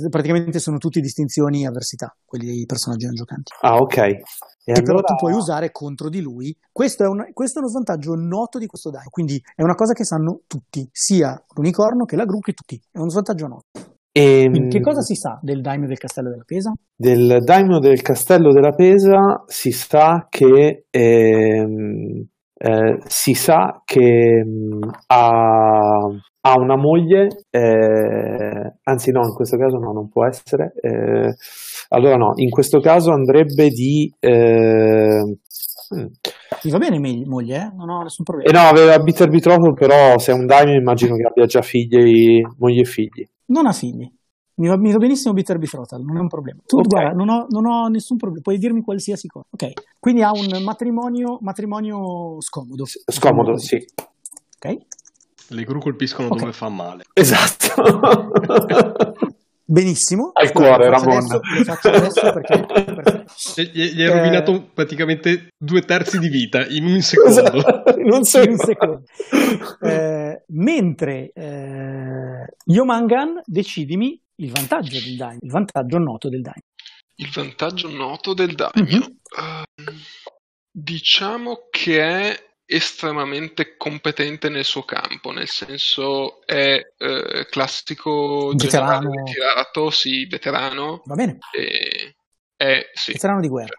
praticamente sono tutti distinzioni e avversità, quelli dei personaggi non giocanti. Ah, ok. E che però allora- tu puoi usare contro di lui. Questo è, un, questo è uno svantaggio noto di questo daino, quindi è una cosa che sanno tutti, sia l'unicorno che la gru che tutti. È uno svantaggio noto. Ehm, Quindi che cosa si sa del daimio del castello della Pesa? Del daimio del castello della Pesa si sa che ehm, eh, si sa che mh, ha, ha una moglie, eh, anzi no, in questo caso no, non può essere. eh, allora no, in questo caso andrebbe di... eh, mm. Mi va bene me- moglie, eh? non ho nessun problema. E no, aveva bitter però se è un daimio immagino che abbia già figli, moglie e figli. Non ha figli. Mi va, mi va benissimo Bitter Betrothal, non è un problema. Tu, Ok. guarda, non ho, non ho nessun problema, puoi dirmi qualsiasi cosa. Ok, quindi ha un matrimonio, matrimonio scomodo. Scomodo, Diciamo sì. Ok, Le gru colpiscono Ok. dove fa male. Esatto. <laughs> benissimo. Al cuore, Ramon. adesso, lo faccio adesso perché, perché Gli, gli- gli hai Eh. rovinato praticamente due terzi di vita in un <laughs> secondo. Esatto. Non so. in un secondo. Eh, mentre eh, Yomangan, decidimi il vantaggio del daimyo, il vantaggio noto del daimyo. Il vantaggio noto del daimio. Mhm. Ehm, diciamo che è estremamente competente nel suo campo, nel senso è eh, classico Veterano. ritirato, sì, veterano, Va bene, e è sì, veterano di guerra.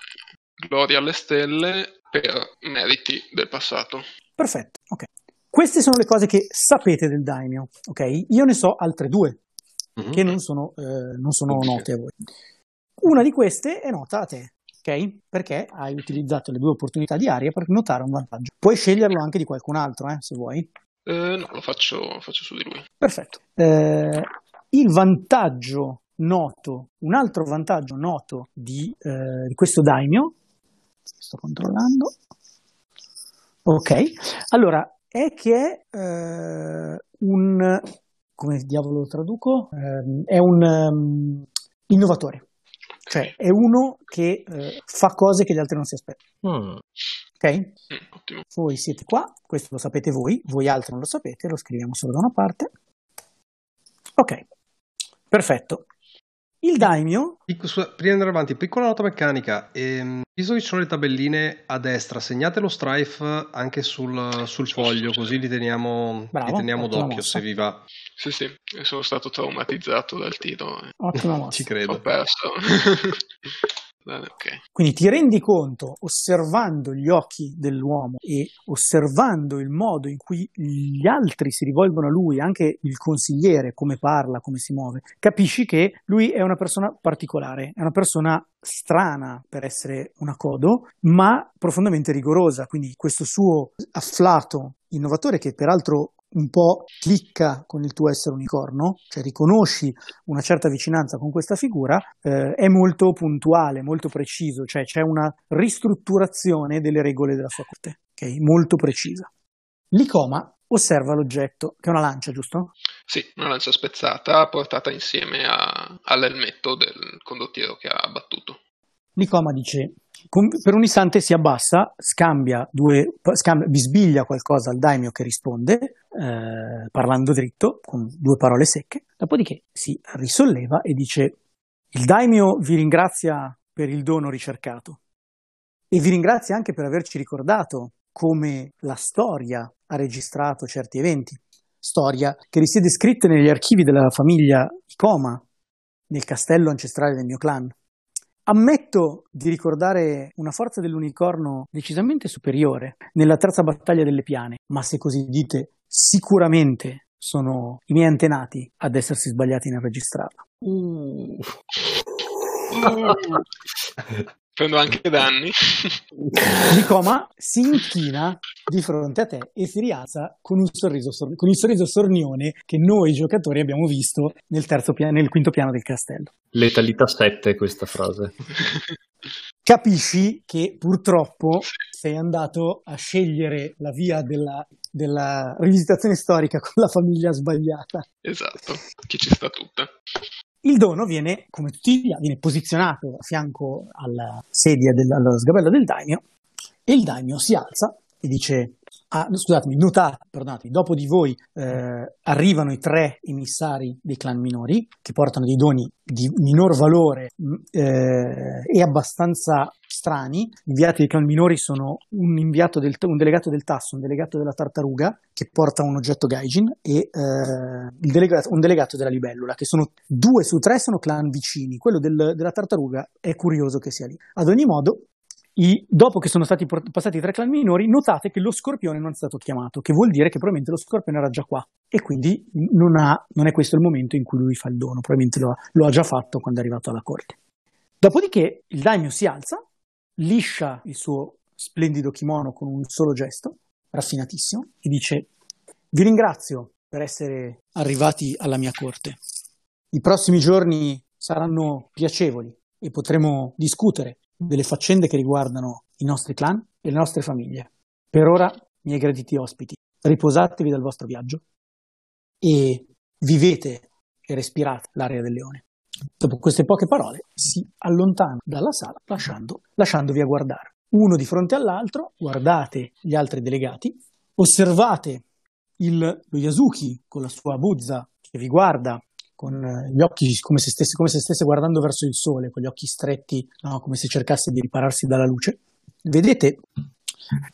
gloria alle stelle per meriti del passato. Perfetto, ok. Queste sono le cose che sapete del daimyo, ok? Io ne so altre due Mhm. che non sono, eh, non sono note a voi. Una di queste è nota a te, ok? Perché hai utilizzato le due opportunità di aria per notare un vantaggio. Puoi sceglierlo anche di qualcun altro, eh, se vuoi. Eh, no, lo faccio, faccio, su di lui. Perfetto. Eh, il vantaggio noto, un altro vantaggio noto di, eh, di questo daimyo, sto controllando, ok, allora è che è eh, un, come diavolo lo traduco? Eh, è un um, innovatore, cioè è uno che eh, fa cose che gli altri non si aspettano. Mm. Ok? Mm, voi siete qua, questo lo sapete voi, voi altri non lo sapete, lo scriviamo solo da una parte. Ok, perfetto. Il daimyo. Prima di andare avanti, piccola nota meccanica. Ehm, visto che ci sono le tabelline a destra, segnate lo strife anche sul, sul foglio, così li teniamo, Bravo, li teniamo d'occhio mossa. se vi va. Sì, sì, sono stato traumatizzato dal tiro. Ottima mossa. Ci credo. Ho perso. <laughs> Okay. Quindi ti rendi conto, osservando gli occhi dell'uomo e osservando il modo in cui gli altri si rivolgono a lui, anche il consigliere, come parla, come si muove, capisci che lui è una persona particolare, è una persona strana per essere una codo, ma profondamente rigorosa. Quindi questo suo afflato innovatore, che peraltro un po' clicca con il tuo essere unicorno, cioè riconosci una certa vicinanza con questa figura, eh, è molto puntuale, molto preciso, cioè c'è una ristrutturazione delle regole della sua corte, okay? molto precisa. L'icoma osserva l'oggetto, che è una lancia, giusto? Sì, una lancia spezzata portata insieme a, all'elmetto del condottiero che ha abbattuto. L'icoma dice per un istante si abbassa, scambia due, scambia, bisbiglia qualcosa al daimio che risponde, eh, parlando dritto, con due parole secche, dopodiché si risolleva e dice il daimio vi ringrazia per il dono ricercato. E vi ringrazia anche per averci ricordato come la storia ha registrato certi eventi, storia che risiede scritta negli archivi della famiglia Icoma, nel castello ancestrale del mio clan. Ammetto di ricordare una forza dell'unicorno decisamente superiore nella terza battaglia delle piane, ma se così dite, sicuramente sono i miei antenati ad essersi sbagliati nel registrarla. Uh. <laughs> Prendo anche danni. Nicoma si inchina di fronte a te e si rialza con, un sorriso, con il sorriso sornione che noi giocatori abbiamo visto nel, pia- nel quinto piano del castello. Letalità 7 questa frase. <laughs> Capisci che purtroppo sei andato a scegliere la via della, della rivisitazione storica con la famiglia sbagliata. Esatto, chi ci sta tutta. Il dono viene, come tutti gli viene posizionato a fianco alla sedia del, allo sgabello del daimio e il daimio si alza e dice Ah, scusatemi, notate, perdonatemi, dopo di voi eh, arrivano i tre emissari dei clan minori che portano dei doni di minor valore mm, eh, e abbastanza strani. Inviati dei clan minori sono un, inviato del, un delegato del tasso, un delegato della tartaruga che porta un oggetto gaijin e eh, delegato, un delegato della libellula, che sono due su tre sono clan vicini. Quello del, della tartaruga è curioso che sia lì. Ad ogni modo, i, dopo che sono stati passati i tre clan minori, notate che lo scorpione non è stato chiamato, che vuol dire che probabilmente lo scorpione era già qua e quindi non, ha, non è questo il momento in cui lui fa il dono, probabilmente lo, lo ha già fatto quando è arrivato alla corte. Dopodiché il daimyo si alza, liscia il suo splendido kimono con un solo gesto, raffinatissimo, e dice vi ringrazio per essere arrivati alla mia corte. I prossimi giorni saranno piacevoli e potremo discutere delle faccende che riguardano i nostri clan e le nostre famiglie. Per ora, miei graditi ospiti, riposatevi dal vostro viaggio e vivete e respirate l'aria del leone. Dopo queste poche parole si allontana dalla sala lasciando, lasciandovi a guardare. Uno di fronte all'altro, guardate gli altri delegati, osservate il, lo Yasuki con la sua buzza che vi guarda con eh, gli occhi come se, stesse, come se stesse guardando verso il sole, con gli occhi stretti, no? come se cercasse di ripararsi dalla luce. Vedete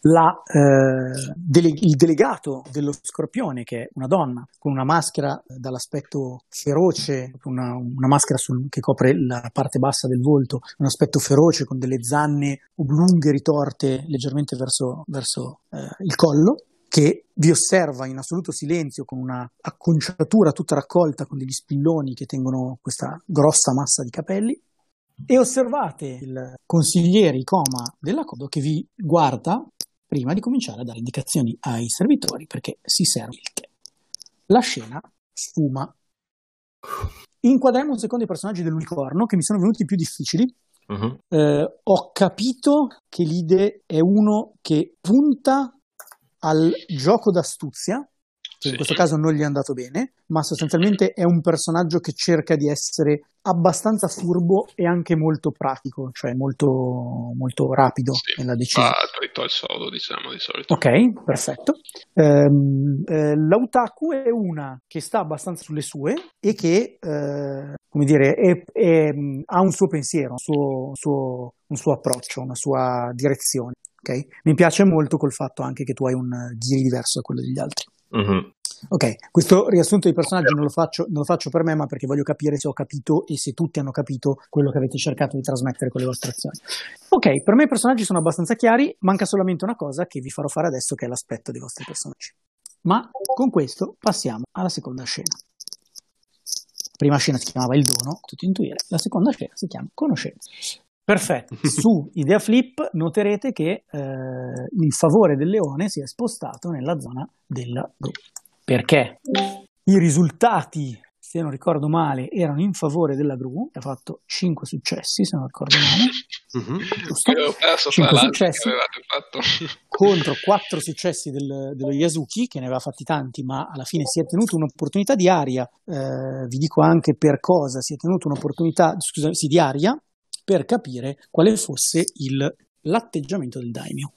la, eh, dele- il delegato dello scorpione, che è una donna con una maschera dall'aspetto feroce, una, una maschera sul, che copre la parte bassa del volto, un aspetto feroce con delle zanne oblunghe ritorte leggermente verso, verso eh, il collo, che vi osserva in assoluto silenzio con una acconciatura tutta raccolta con degli spilloni che tengono questa grossa massa di capelli e osservate il consigliere Icoma della Codo che vi guarda prima di cominciare a dare indicazioni ai servitori perché si serve il tè. La scena sfuma. Inquadriamo un secondo i personaggi dell'unicorno che mi sono venuti più difficili. Mhm. Eh, ho capito che l'ide è uno che punta al gioco d'astuzia, che in questo caso non gli è andato bene, ma sostanzialmente è un personaggio che cerca di essere abbastanza furbo e anche molto pratico, cioè molto, molto rapido Sì, nella decisione. va dritto al sodo, diciamo, di solito. Ok, perfetto. Ehm, eh, L'Autaku è una che sta abbastanza sulle sue e che, eh, come dire, è- è- ha un suo pensiero, un suo, suo- un suo approccio, una sua direzione. ok? Mi piace molto col fatto anche che tu hai un giri diverso da quello degli altri. Mhm. Ok, questo riassunto dei personaggi non lo, faccio, non lo faccio per me, ma perché voglio capire se ho capito e se tutti hanno capito quello che avete cercato di trasmettere con le vostre azioni. Ok, per me i personaggi sono abbastanza chiari, manca solamente una cosa che vi farò fare adesso, che è l'aspetto dei vostri personaggi. Ma con questo passiamo alla seconda scena. La prima scena si chiamava Il dono, tutti intuire, la seconda scena si chiama Conoscenza. Perfetto, <laughs> su Idea Flip noterete che eh, il favore del leone si è spostato nella zona della gru. Perché i risultati, se non ricordo male, erano in favore della gru, ha fatto 5 successi, se non ricordo male, Mhm. giusto? Avevo perso Cinque tra l'altro che successi. avevate fatto. <laughs> contro quattro successi del- dello Yasuki, che ne aveva fatti tanti, ma alla fine si è tenuto un'opportunità di aria. eh, vi dico anche per cosa si è tenuto un'opportunità scusa, sì, di aria per capire quale fosse il- l'atteggiamento del daimyo.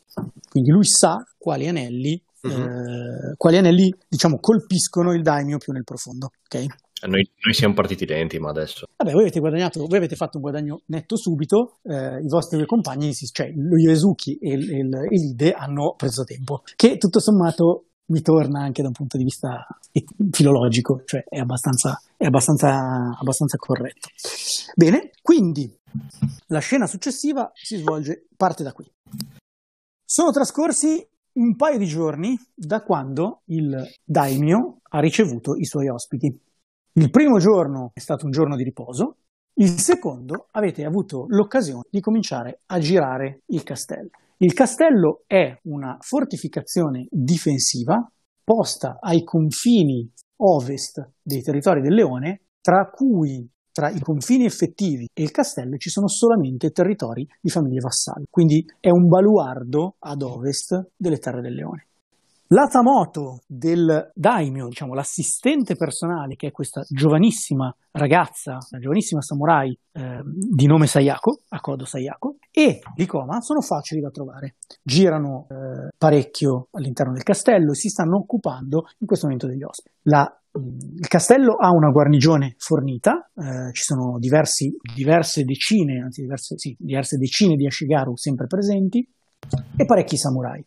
Quindi lui sa quali anelli, eh, quali anelli diciamo, colpiscono il daimyo più nel profondo. ok? Eh, Noi, noi siamo partiti lenti, ma adesso. Vabbè, voi avete guadagnato, voi avete fatto un guadagno netto subito, eh, i vostri due compagni, cioè lo Yosuki e, il- e e l'Ide, hanno preso tempo, che tutto sommato mi torna anche da un punto di vista <laughs> filologico, cioè è abbastanza, è abbastanza, abbastanza corretto. Bene, quindi la scena successiva si svolge, parte da qui. Sono trascorsi un paio di giorni da quando il daimyo ha ricevuto i suoi ospiti. Il primo giorno è stato un giorno di riposo, il secondo avete avuto l'occasione di cominciare a girare il castello. Il castello è una fortificazione difensiva posta ai confini ovest dei territori del Leone, tra cui tra i confini effettivi e il castello ci sono solamente territori di famiglie vassali, quindi è un baluardo ad ovest delle terre del Leone. La Tamoto del daimyo, diciamo l'assistente personale, che è questa giovanissima ragazza, una giovanissima samurai eh, di nome Sayako, Akodo Sayako, e Likoma sono facili da trovare. Girano eh, parecchio all'interno del castello e si stanno occupando in questo momento degli ospiti. La il castello ha una guarnigione fornita, eh, ci sono diversi, diverse decine, anzi diverse, sì, diverse decine di Ashigaru sempre presenti e parecchi samurai.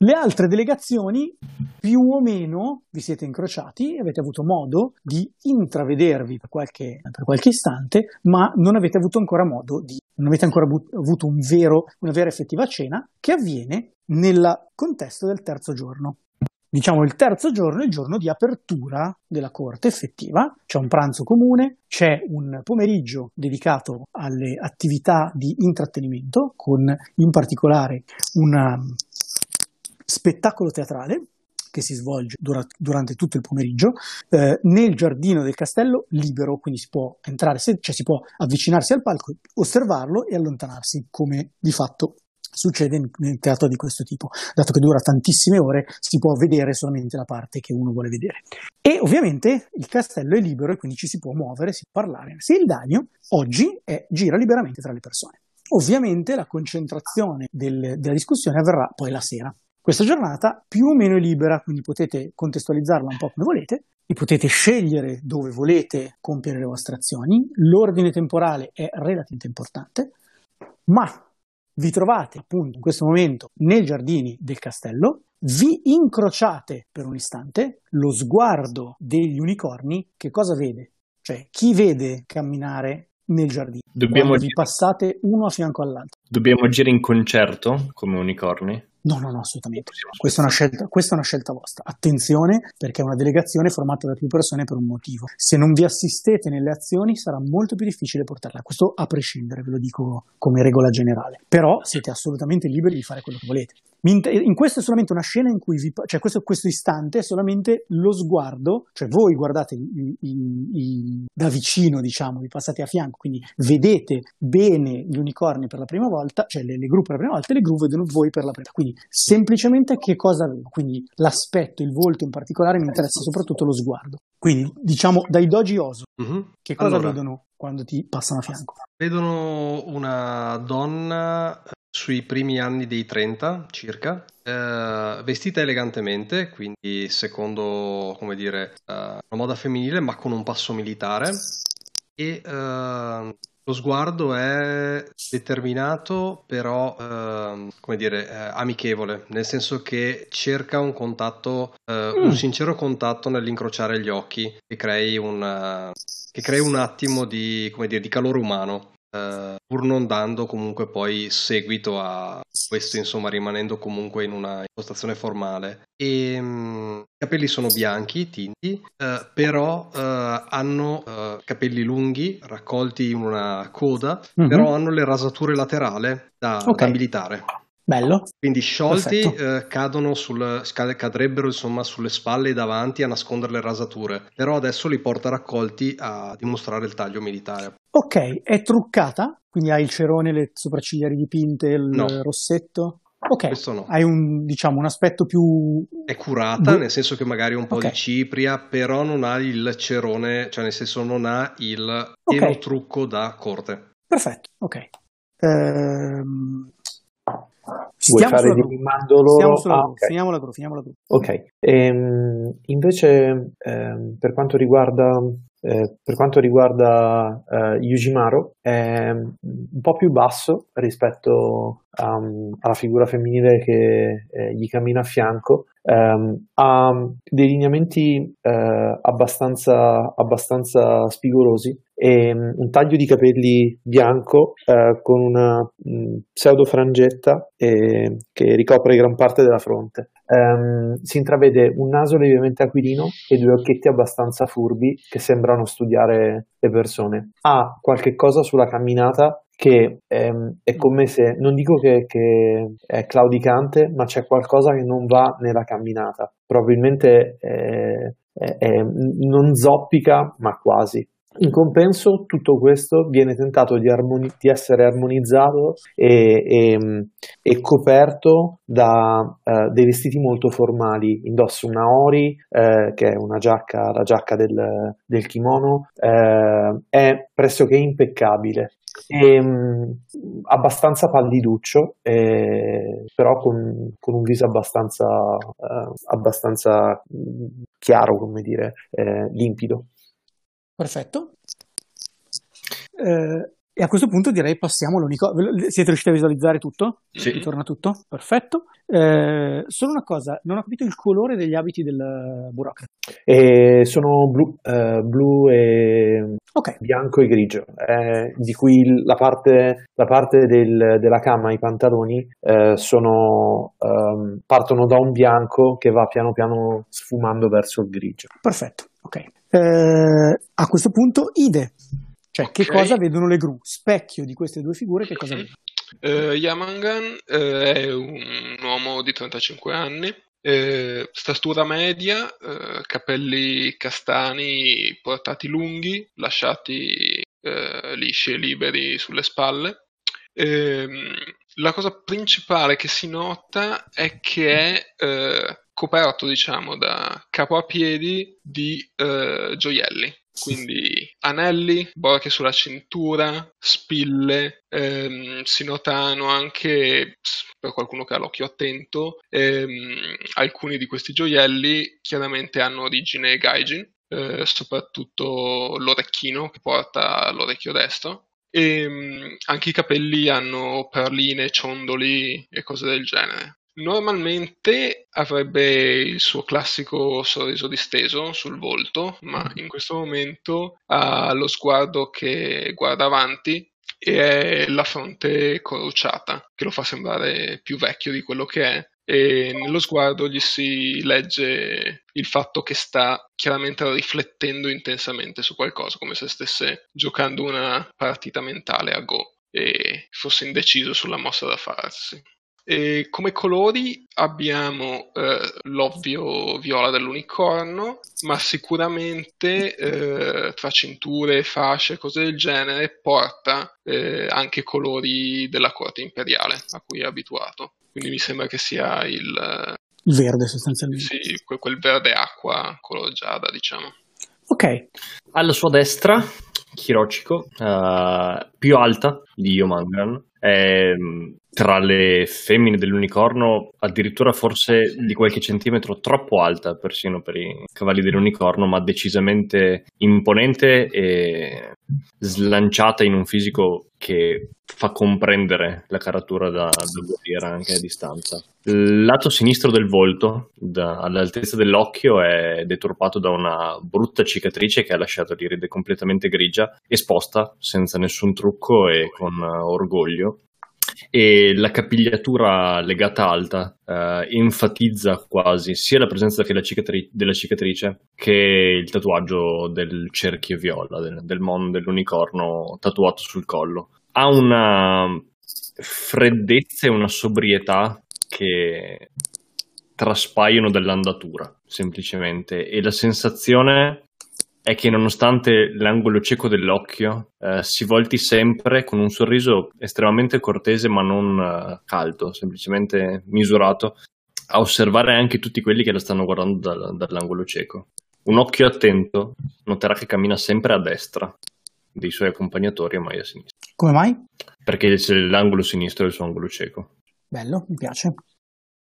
Le altre delegazioni più o meno vi siete incrociati e avete avuto modo di intravedervi per qualche, per qualche istante, ma non avete avuto ancora modo di, non avete ancora avuto un vero, una vera effettiva cena che avviene nel contesto del terzo giorno. Diciamo il terzo giorno è il giorno di apertura della corte effettiva, c'è un pranzo comune, c'è un pomeriggio dedicato alle attività di intrattenimento con in particolare un spettacolo teatrale che si svolge dura- durante tutto il pomeriggio eh, nel giardino del castello libero, quindi si può entrare, se- cioè si può avvicinarsi al palco, osservarlo e allontanarsi, come di fatto succede nel- teatro di questo tipo. Dato che dura tantissime ore, si può vedere solamente la parte che uno vuole vedere. E ovviamente il castello è libero e quindi ci si può muovere, si può parlare. Se il daimyo oggi è, gira liberamente tra le persone. Ovviamente la concentrazione del- della discussione avverrà poi la sera. Questa giornata più o meno è libera, quindi potete contestualizzarla un po' come volete, e potete scegliere dove volete compiere le vostre azioni. L'ordine temporale è relativamente importante, ma vi trovate appunto in questo momento nei giardini del castello, vi incrociate per un istante, lo sguardo degli unicorni, che cosa vede? Cioè, chi vede camminare nel giardino? Dobbiamo, Quando vi passate uno a fianco all'altro. dobbiamo agire in concerto come unicorni? No, no, no, assolutamente. Questa è, una scelta, questa è una scelta vostra. Attenzione, perché è una delegazione formata da più persone per un motivo. Se non vi assistete nelle azioni, sarà molto più difficile portarla. Questo a prescindere, ve lo dico come regola generale. Però siete assolutamente liberi di fare quello che volete. In questo è solamente una scena in cui vi, cioè questo, questo istante è solamente lo sguardo, cioè voi guardate il, il, il, da vicino, diciamo, vi passate a fianco, quindi vedete bene gli unicorni per la prima volta, cioè le, le gru per la prima volta e le gru vedono voi per la prima volta. Quindi semplicemente che cosa vedo? Quindi l'aspetto, il volto in particolare mi interessa soprattutto lo sguardo. Quindi diciamo dai doji oso, mm-hmm. che cosa allora, vedono quando ti passano a fianco? Vedono una donna sui primi anni dei 30 circa, eh, vestita elegantemente, quindi secondo, come dire, eh, una moda femminile, ma con un passo militare. E eh, lo sguardo è determinato, però, eh, come dire, eh, amichevole, nel senso che cerca un contatto, eh, mm. un sincero contatto nell'incrociare gli occhi che crei un, che crei un attimo di, dire, di calore umano. Uh, pur non dando comunque poi seguito a questo, insomma, rimanendo comunque in una impostazione formale. E, um, I capelli sono bianchi, tinti, uh, però uh, hanno capelli lunghi, raccolti in una coda, mm-hmm. però hanno le rasature laterali da, okay. da militare. Bello. Quindi sciolti eh, cadono sul, cadrebbero insomma sulle spalle e davanti a nascondere le rasature, però adesso li porta raccolti a dimostrare il taglio militare. Ok, è truccata? Quindi hai il cerone, le sopracciglia dipinte, il no. rossetto? Ok, Questo no. hai un, diciamo, un aspetto più... È curata, nel senso che magari un po' okay. di cipria, però non ha il cerone, cioè nel senso non ha il okay. trucco da corte. Perfetto, ok. Ehm, Vuoi fare di rimando loro? Sulla ah, okay. Finiamo la gru, finiamo la gru. Ok, ehm, invece ehm, per quanto riguarda eh, per quanto riguarda eh, Yujimaro è un po' più basso rispetto um, alla figura femminile che eh, gli cammina a fianco um, ha dei lineamenti eh, abbastanza, abbastanza spigolosi e um, un taglio di capelli bianco uh, con una um, pseudo frangetta eh, che ricopre gran parte della fronte. Um, si intravede un naso lievemente aquilino e due occhietti abbastanza furbi che sembrano studiare le persone. Ha qualche cosa sulla camminata che ehm, è come se, non dico che, che, è claudicante, ma c'è qualcosa che non va nella camminata. Probabilmente eh, è, non zoppica, ma quasi. In compenso, tutto questo viene tentato di, armoni- di essere armonizzato e, e, e coperto da uh, dei vestiti molto formali. Indossa una ori, uh, che è una giacca, la giacca del, del kimono, uh, è pressoché impeccabile. E, um, abbastanza palliduccio, eh, però con, con, un viso abbastanza, abbastanza chiaro, come dire, eh, limpido. Perfetto. Eh, e a questo punto direi passiamo all'unicornio. Siete riusciti a visualizzare tutto? Sì. Ritorna tutto? Perfetto. Eh, solo una cosa, non ho capito il colore degli abiti del burocrate. Eh, sono blu, eh, blu e okay. bianco e grigio, eh, di cui la parte, la parte del, della camma, i pantaloni, eh, sono, um, partono da un bianco che va piano piano sfumando verso il grigio. Perfetto, ok. Eh, a questo punto, Ide, cioè okay. che cosa vedono le gru? Specchio di queste due figure, che cosa vedono? Uh, Yamangan uh, è un uomo di 35 anni, uh, statura media, capelli castani portati lunghi, lasciati lisci e liberi sulle spalle. Ehm, la cosa principale che si nota è che è coperto, diciamo, da capo a piedi di eh, gioielli. Quindi anelli, borchie sulla cintura, spille, ehm, si notano anche, per qualcuno che ha l'occhio attento, ehm, alcuni di questi gioielli chiaramente hanno origine gaijin, eh, soprattutto l'orecchino che porta l'orecchio destro, e ehm, anche i capelli hanno perline, ciondoli e cose del genere. Normalmente avrebbe il suo classico sorriso disteso sul volto, ma mm. in questo momento ha lo sguardo che guarda avanti e è la fronte corrucciata, che lo fa sembrare più vecchio di quello che è. E nello sguardo gli si legge il fatto che sta chiaramente riflettendo intensamente su qualcosa, come se stesse giocando una partita mentale a go e fosse indeciso sulla mossa da farsi. E come colori abbiamo eh, l'ovvio viola dell'unicorno, ma sicuramente eh, tra cinture, fasce, cose del genere, porta eh, anche colori della corte imperiale a cui è abituato. Quindi mi sembra che sia il, il verde sostanzialmente. Sì, quel, quel verde acqua, color giada, diciamo. Ok. Alla sua destra, Hirochiko, uh, più alta di Yomangan, è tra le femmine dell'unicorno addirittura forse di qualche centimetro troppo alta persino per i cavalli dell'unicorno, ma decisamente imponente e slanciata in un fisico che fa comprendere la caratura da, da guerriera anche a distanza. Il lato sinistro del volto, da, all'altezza dell'occhio, è deturpato da una brutta cicatrice che ha lasciato l'iride completamente grigia, esposta senza nessun trucco e con orgoglio e la capigliatura legata alta eh, enfatizza quasi sia la presenza cicatri- della cicatrice che il tatuaggio del cerchio viola, del, del mon dell'unicorno tatuato sul collo. Ha una freddezza e una sobrietà che traspaiono dall'andatura, semplicemente, e la sensazione è che nonostante l'angolo cieco dell'occhio eh, si volti sempre con un sorriso estremamente cortese ma non uh, caldo, semplicemente misurato, a osservare anche tutti quelli che la stanno guardando dal, dall'angolo cieco. Un occhio attento noterà che cammina sempre a destra dei suoi accompagnatori e mai a sinistra. Come mai? Perché l'angolo sinistro è il suo angolo cieco. Bello, mi piace.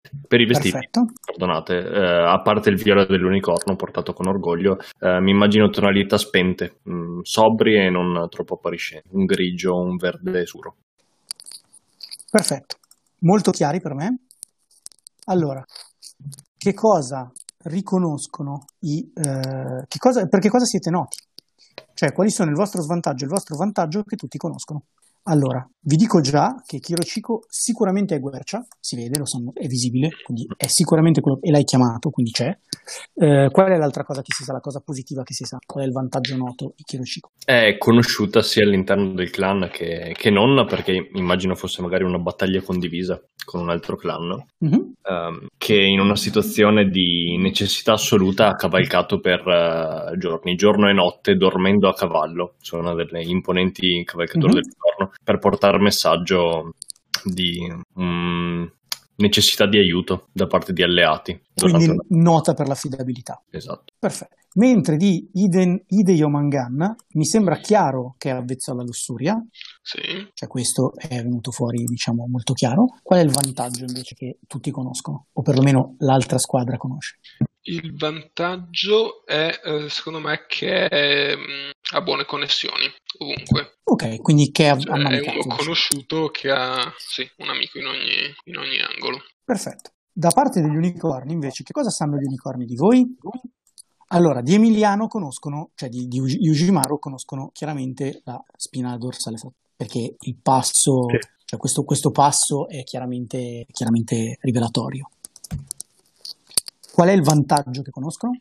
Per i vestiti, Perfetto. perdonate, eh, a parte il viola dell'unicorno portato con orgoglio, eh, mi immagino tonalità spente, mh, mm, sobrie e non troppo appariscenti, un grigio, un verde scuro. Perfetto, molto chiari per me. Allora, che cosa riconoscono i... Eh, che cosa, per che cosa siete noti? Cioè, quali sono il vostro svantaggio e il vostro vantaggio che tutti conoscono? Allora, vi dico già che Chico sicuramente è Guercia, si vede, lo sanno, è visibile, quindi è sicuramente quello, e l'hai chiamato, quindi c'è. Eh, qual è l'altra cosa che si sa, la cosa positiva che si sa? Qual è il vantaggio noto di Chico? È conosciuta sia all'interno del clan che, che, non, perché immagino fosse magari una battaglia condivisa con un altro clan, mm-hmm. um, che in una situazione di necessità assoluta ha cavalcato per uh, giorni, giorno e notte, dormendo a cavallo. Sono una delle imponenti cavalcature mm-hmm. del giorno per portare messaggio di um, necessità di aiuto da parte di alleati. Quindi la... nota per l'affidabilità. Esatto. Perfetto. Mentre di Iden, Ide Yomangan mi sembra chiaro che è avvezzo alla lussuria. Sì. Cioè questo è venuto fuori, diciamo, molto chiaro. Qual è il vantaggio invece che tutti conoscono? O perlomeno l'altra squadra conosce? Il vantaggio è, eh, secondo me, che è, mm, ha buone connessioni ovunque. Ok, quindi che ha, cioè, ha è uno conosciuto che ha sì, un amico in ogni, in ogni angolo. Perfetto. Da parte degli unicorni, invece, che cosa sanno gli unicorni di voi? Allora, di Emiliano conoscono, cioè di, di Yujimaru conoscono chiaramente la spina dorsale, perché il passo, sì. cioè questo, questo, passo è chiaramente, chiaramente rivelatorio. Qual è il vantaggio che conoscono?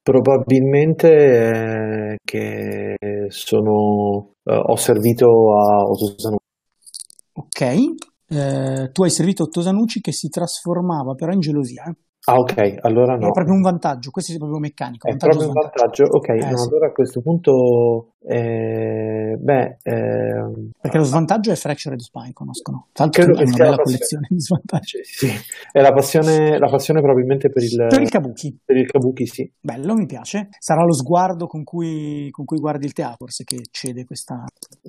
Probabilmente eh, che sono, eh, ho servito a Otosanucci. Ok, eh, tu hai servito a Otosanucci che si trasformava però in gelosia. Eh? Ah, ok, allora no. È proprio un vantaggio, questo è proprio meccanico. È proprio un vantaggio, ok, eh, no, sì. allora a questo punto, eh, beh... Eh, Perché lo svantaggio è Fractured Spine, conoscono. Tra l'altro è una bella collezione di svantaggi. Sì, è la passione, la passione probabilmente per il... Per il Kabuki. Per il Kabuki, sì. Bello, mi piace. Sarà lo sguardo con cui, con cui guardi il teatro se che cede questa...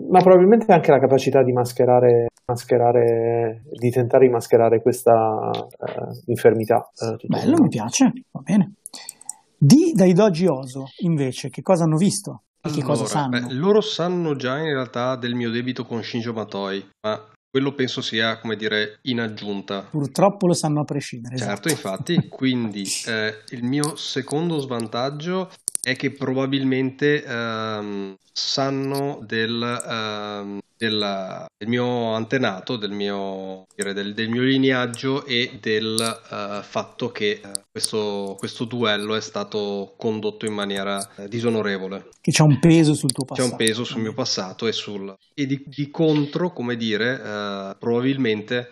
Ma probabilmente anche la capacità di mascherare, mascherare di tentare di mascherare questa uh, infermità. Uh, Bello, mi piace, va bene. Di dai Doji Oso, invece, che cosa hanno visto? Allora, che cosa sanno? Beh, loro sanno già in realtà del mio debito con Shinjo Matoi, ma quello penso sia, come dire, in aggiunta. Purtroppo lo sanno a prescindere. Certo, esatto. infatti, <laughs> quindi eh, il mio secondo svantaggio è che probabilmente ehm, sanno del, ehm, del, del mio antenato, del mio, del, del mio, lineaggio e del uh, fatto che uh, questo, questo, duello è stato condotto in maniera uh, disonorevole. Che c'è un peso sul tuo passato. C'è un peso sul mio passato e, sul, e di, di contro, come dire, probabilmente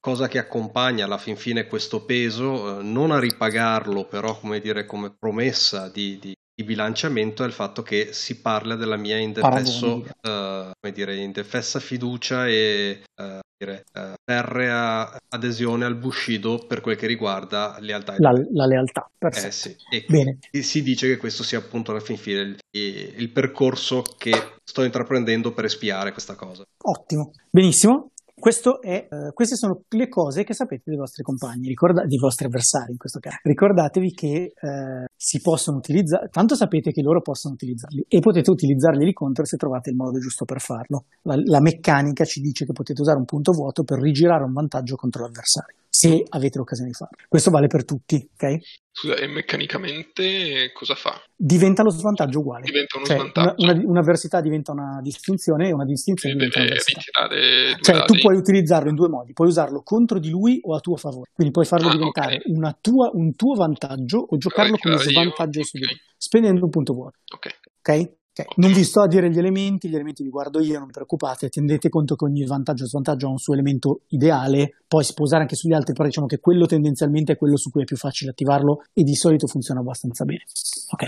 cosa che accompagna alla fin fine questo peso, non a ripagarlo però, come dire, come promessa di, di di bilanciamento è il fatto che si parla della mia indefesso, uh, come dire, indefessa fiducia e uh, dire, uh, ferrea adesione al Bushido per quel che riguarda lealtà. La, la lealtà, perfetto. Eh sì. E Bene. si dice che questo sia appunto alla fin fine il, il percorso che sto intraprendendo per espiare questa cosa. Ottimo, benissimo. È, uh, queste sono le cose che sapete dei vostri compagni, ricorda- dei vostri avversari in questo caso. Ricordatevi che uh, si possono utilizzare, tanto sapete che loro possono utilizzarli e potete utilizzarli lì contro se trovate il modo giusto per farlo. La, la meccanica ci dice che potete usare un punto vuoto per rigirare un vantaggio contro l'avversario se avete l'occasione di farlo. Questo vale per tutti, ok? Scusa, e meccanicamente cosa fa? Diventa lo svantaggio uguale. Diventa uno cioè, svantaggio. Una, una, un'avversità diventa una distinzione e una distinzione diventa un'avversità. Ritirare cioè, tu puoi utilizzarlo in due modi. Puoi usarlo contro di lui o a tuo favore. Quindi puoi farlo ah, diventare okay. tua, un tuo vantaggio o giocarlo come svantaggio io. su di lui, spendendo un punto vuoto. Ok. Ok? Okay. Non vi sto a dire gli elementi, gli elementi li guardo io, non vi preoccupate, tenete conto che ogni vantaggio e svantaggio ha un suo elemento ideale, poi si può usare anche sugli altri, però diciamo che quello tendenzialmente è quello su cui è più facile attivarlo e di solito funziona abbastanza bene. Ok.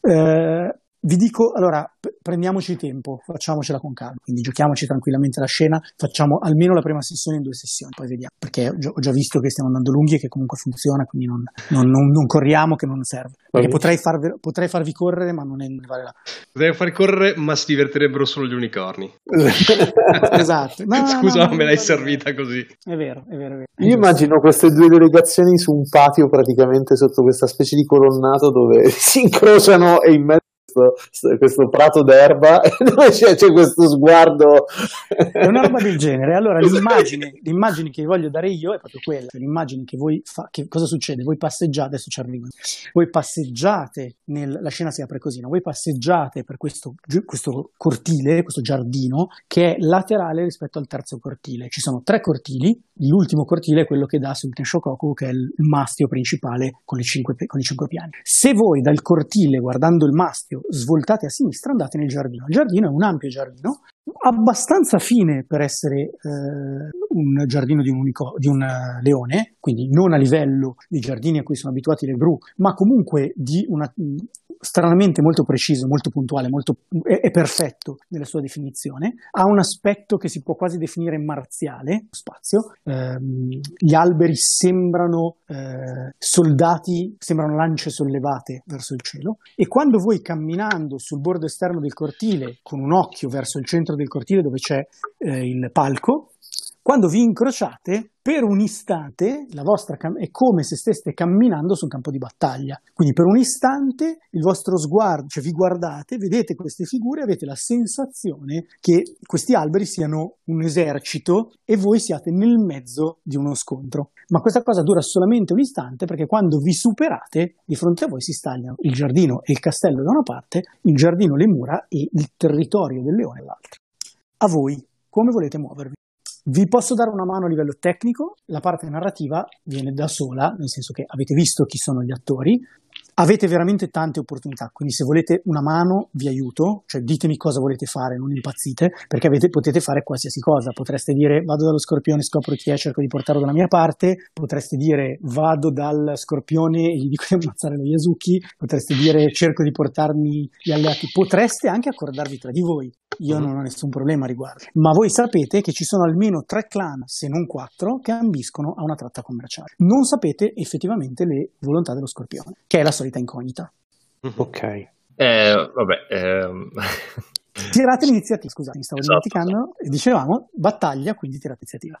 Eh, vi dico, allora, p- prendiamoci tempo, facciamocela con calma, quindi giochiamoci tranquillamente la scena, facciamo almeno la prima sessione in due sessioni, poi vediamo, perché ho, ho già visto che stiamo andando lunghi e che comunque funziona, quindi non, non, non, non corriamo che non serve. Perché potrei, farvi, potrei, farvi, correre, ma non, è, vale la Potrei farvi correre, ma si divertirebbero solo gli unicorni. <laughs> esatto. No, <laughs> Scusa, no, me l'hai servita così. È vero, è vero, è vero. Io immagino queste due delegazioni su un patio praticamente sotto questa specie di colonnato dove <laughs> si incrociano e in mezzo questo, questo prato d'erba e <laughs> dove c'è, c'è, questo sguardo. È una roba del genere. Allora, <laughs> l'immagine, l'immagine, che vi voglio dare io è proprio quella. Cioè, l'immagine che voi fa, che cosa succede? Voi passeggiate, adesso ci arrivo, voi passeggiate, nel, la scena si apre così, no? voi passeggiate per questo, questo cortile, questo giardino, che è laterale rispetto al terzo cortile. Ci sono tre cortili, l'ultimo cortile è quello che dà sul Tenshokoku, che è il mastio principale con, cinque, con i cinque piani. Se voi dal cortile, guardando il mastio, svoltate a sinistra, andate nel giardino. Il giardino è un ampio giardino, abbastanza fine per essere eh, un giardino di un, unico, di un uh, leone, quindi non a livello dei giardini a cui sono abituati le gru, ma comunque di una, stranamente molto preciso, molto puntuale, molto, è, è, perfetto nella sua definizione, ha un aspetto che si può quasi definire marziale, spazio, eh, gli alberi sembrano eh, soldati, sembrano lance sollevate verso il cielo. E quando voi camminando sul bordo esterno del cortile, con un occhio verso il centro del cortile dove c'è eh, il palco, quando vi incrociate, per un istante la vostra cam- è come se steste camminando sul campo di battaglia. Quindi per un istante il vostro sguardo, cioè vi guardate, vedete queste figure, avete la sensazione che questi alberi siano un esercito e voi siate nel mezzo di uno scontro. Ma questa cosa dura solamente un istante perché quando vi superate, di fronte a voi si stagliano il giardino e il castello da una parte, il giardino, le mura e il territorio del leone dall'altra. A voi, come volete muovervi? Vi posso dare una mano a livello tecnico, la parte narrativa viene da sola, nel senso che avete visto chi sono gli attori, avete veramente tante opportunità, quindi se volete una mano vi aiuto, cioè ditemi cosa volete fare, non impazzite, perché avete, potete fare qualsiasi cosa, potreste dire vado dallo scorpione, scopro chi è, cerco di portarlo dalla mia parte, potreste dire vado dal scorpione e gli dico di ammazzare lo Yasuki, potreste dire cerco di portarmi gli alleati, potreste anche accordarvi tra di voi, io non ho nessun problema a riguardo, ma voi sapete che ci sono almeno tre clan, se non quattro, che ambiscono a una tratta commerciale. Non sapete effettivamente le volontà dello scorpione, che è la solita incognita. Ok. Eh, vabbè. Ehm... Tirate l'iniziativa, scusate, mi stavo esatto, dimenticando. Esatto. Dicevamo, battaglia, quindi tirate l'iniziativa.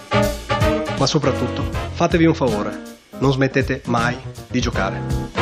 ma soprattutto fatevi un favore, non smettete mai di giocare.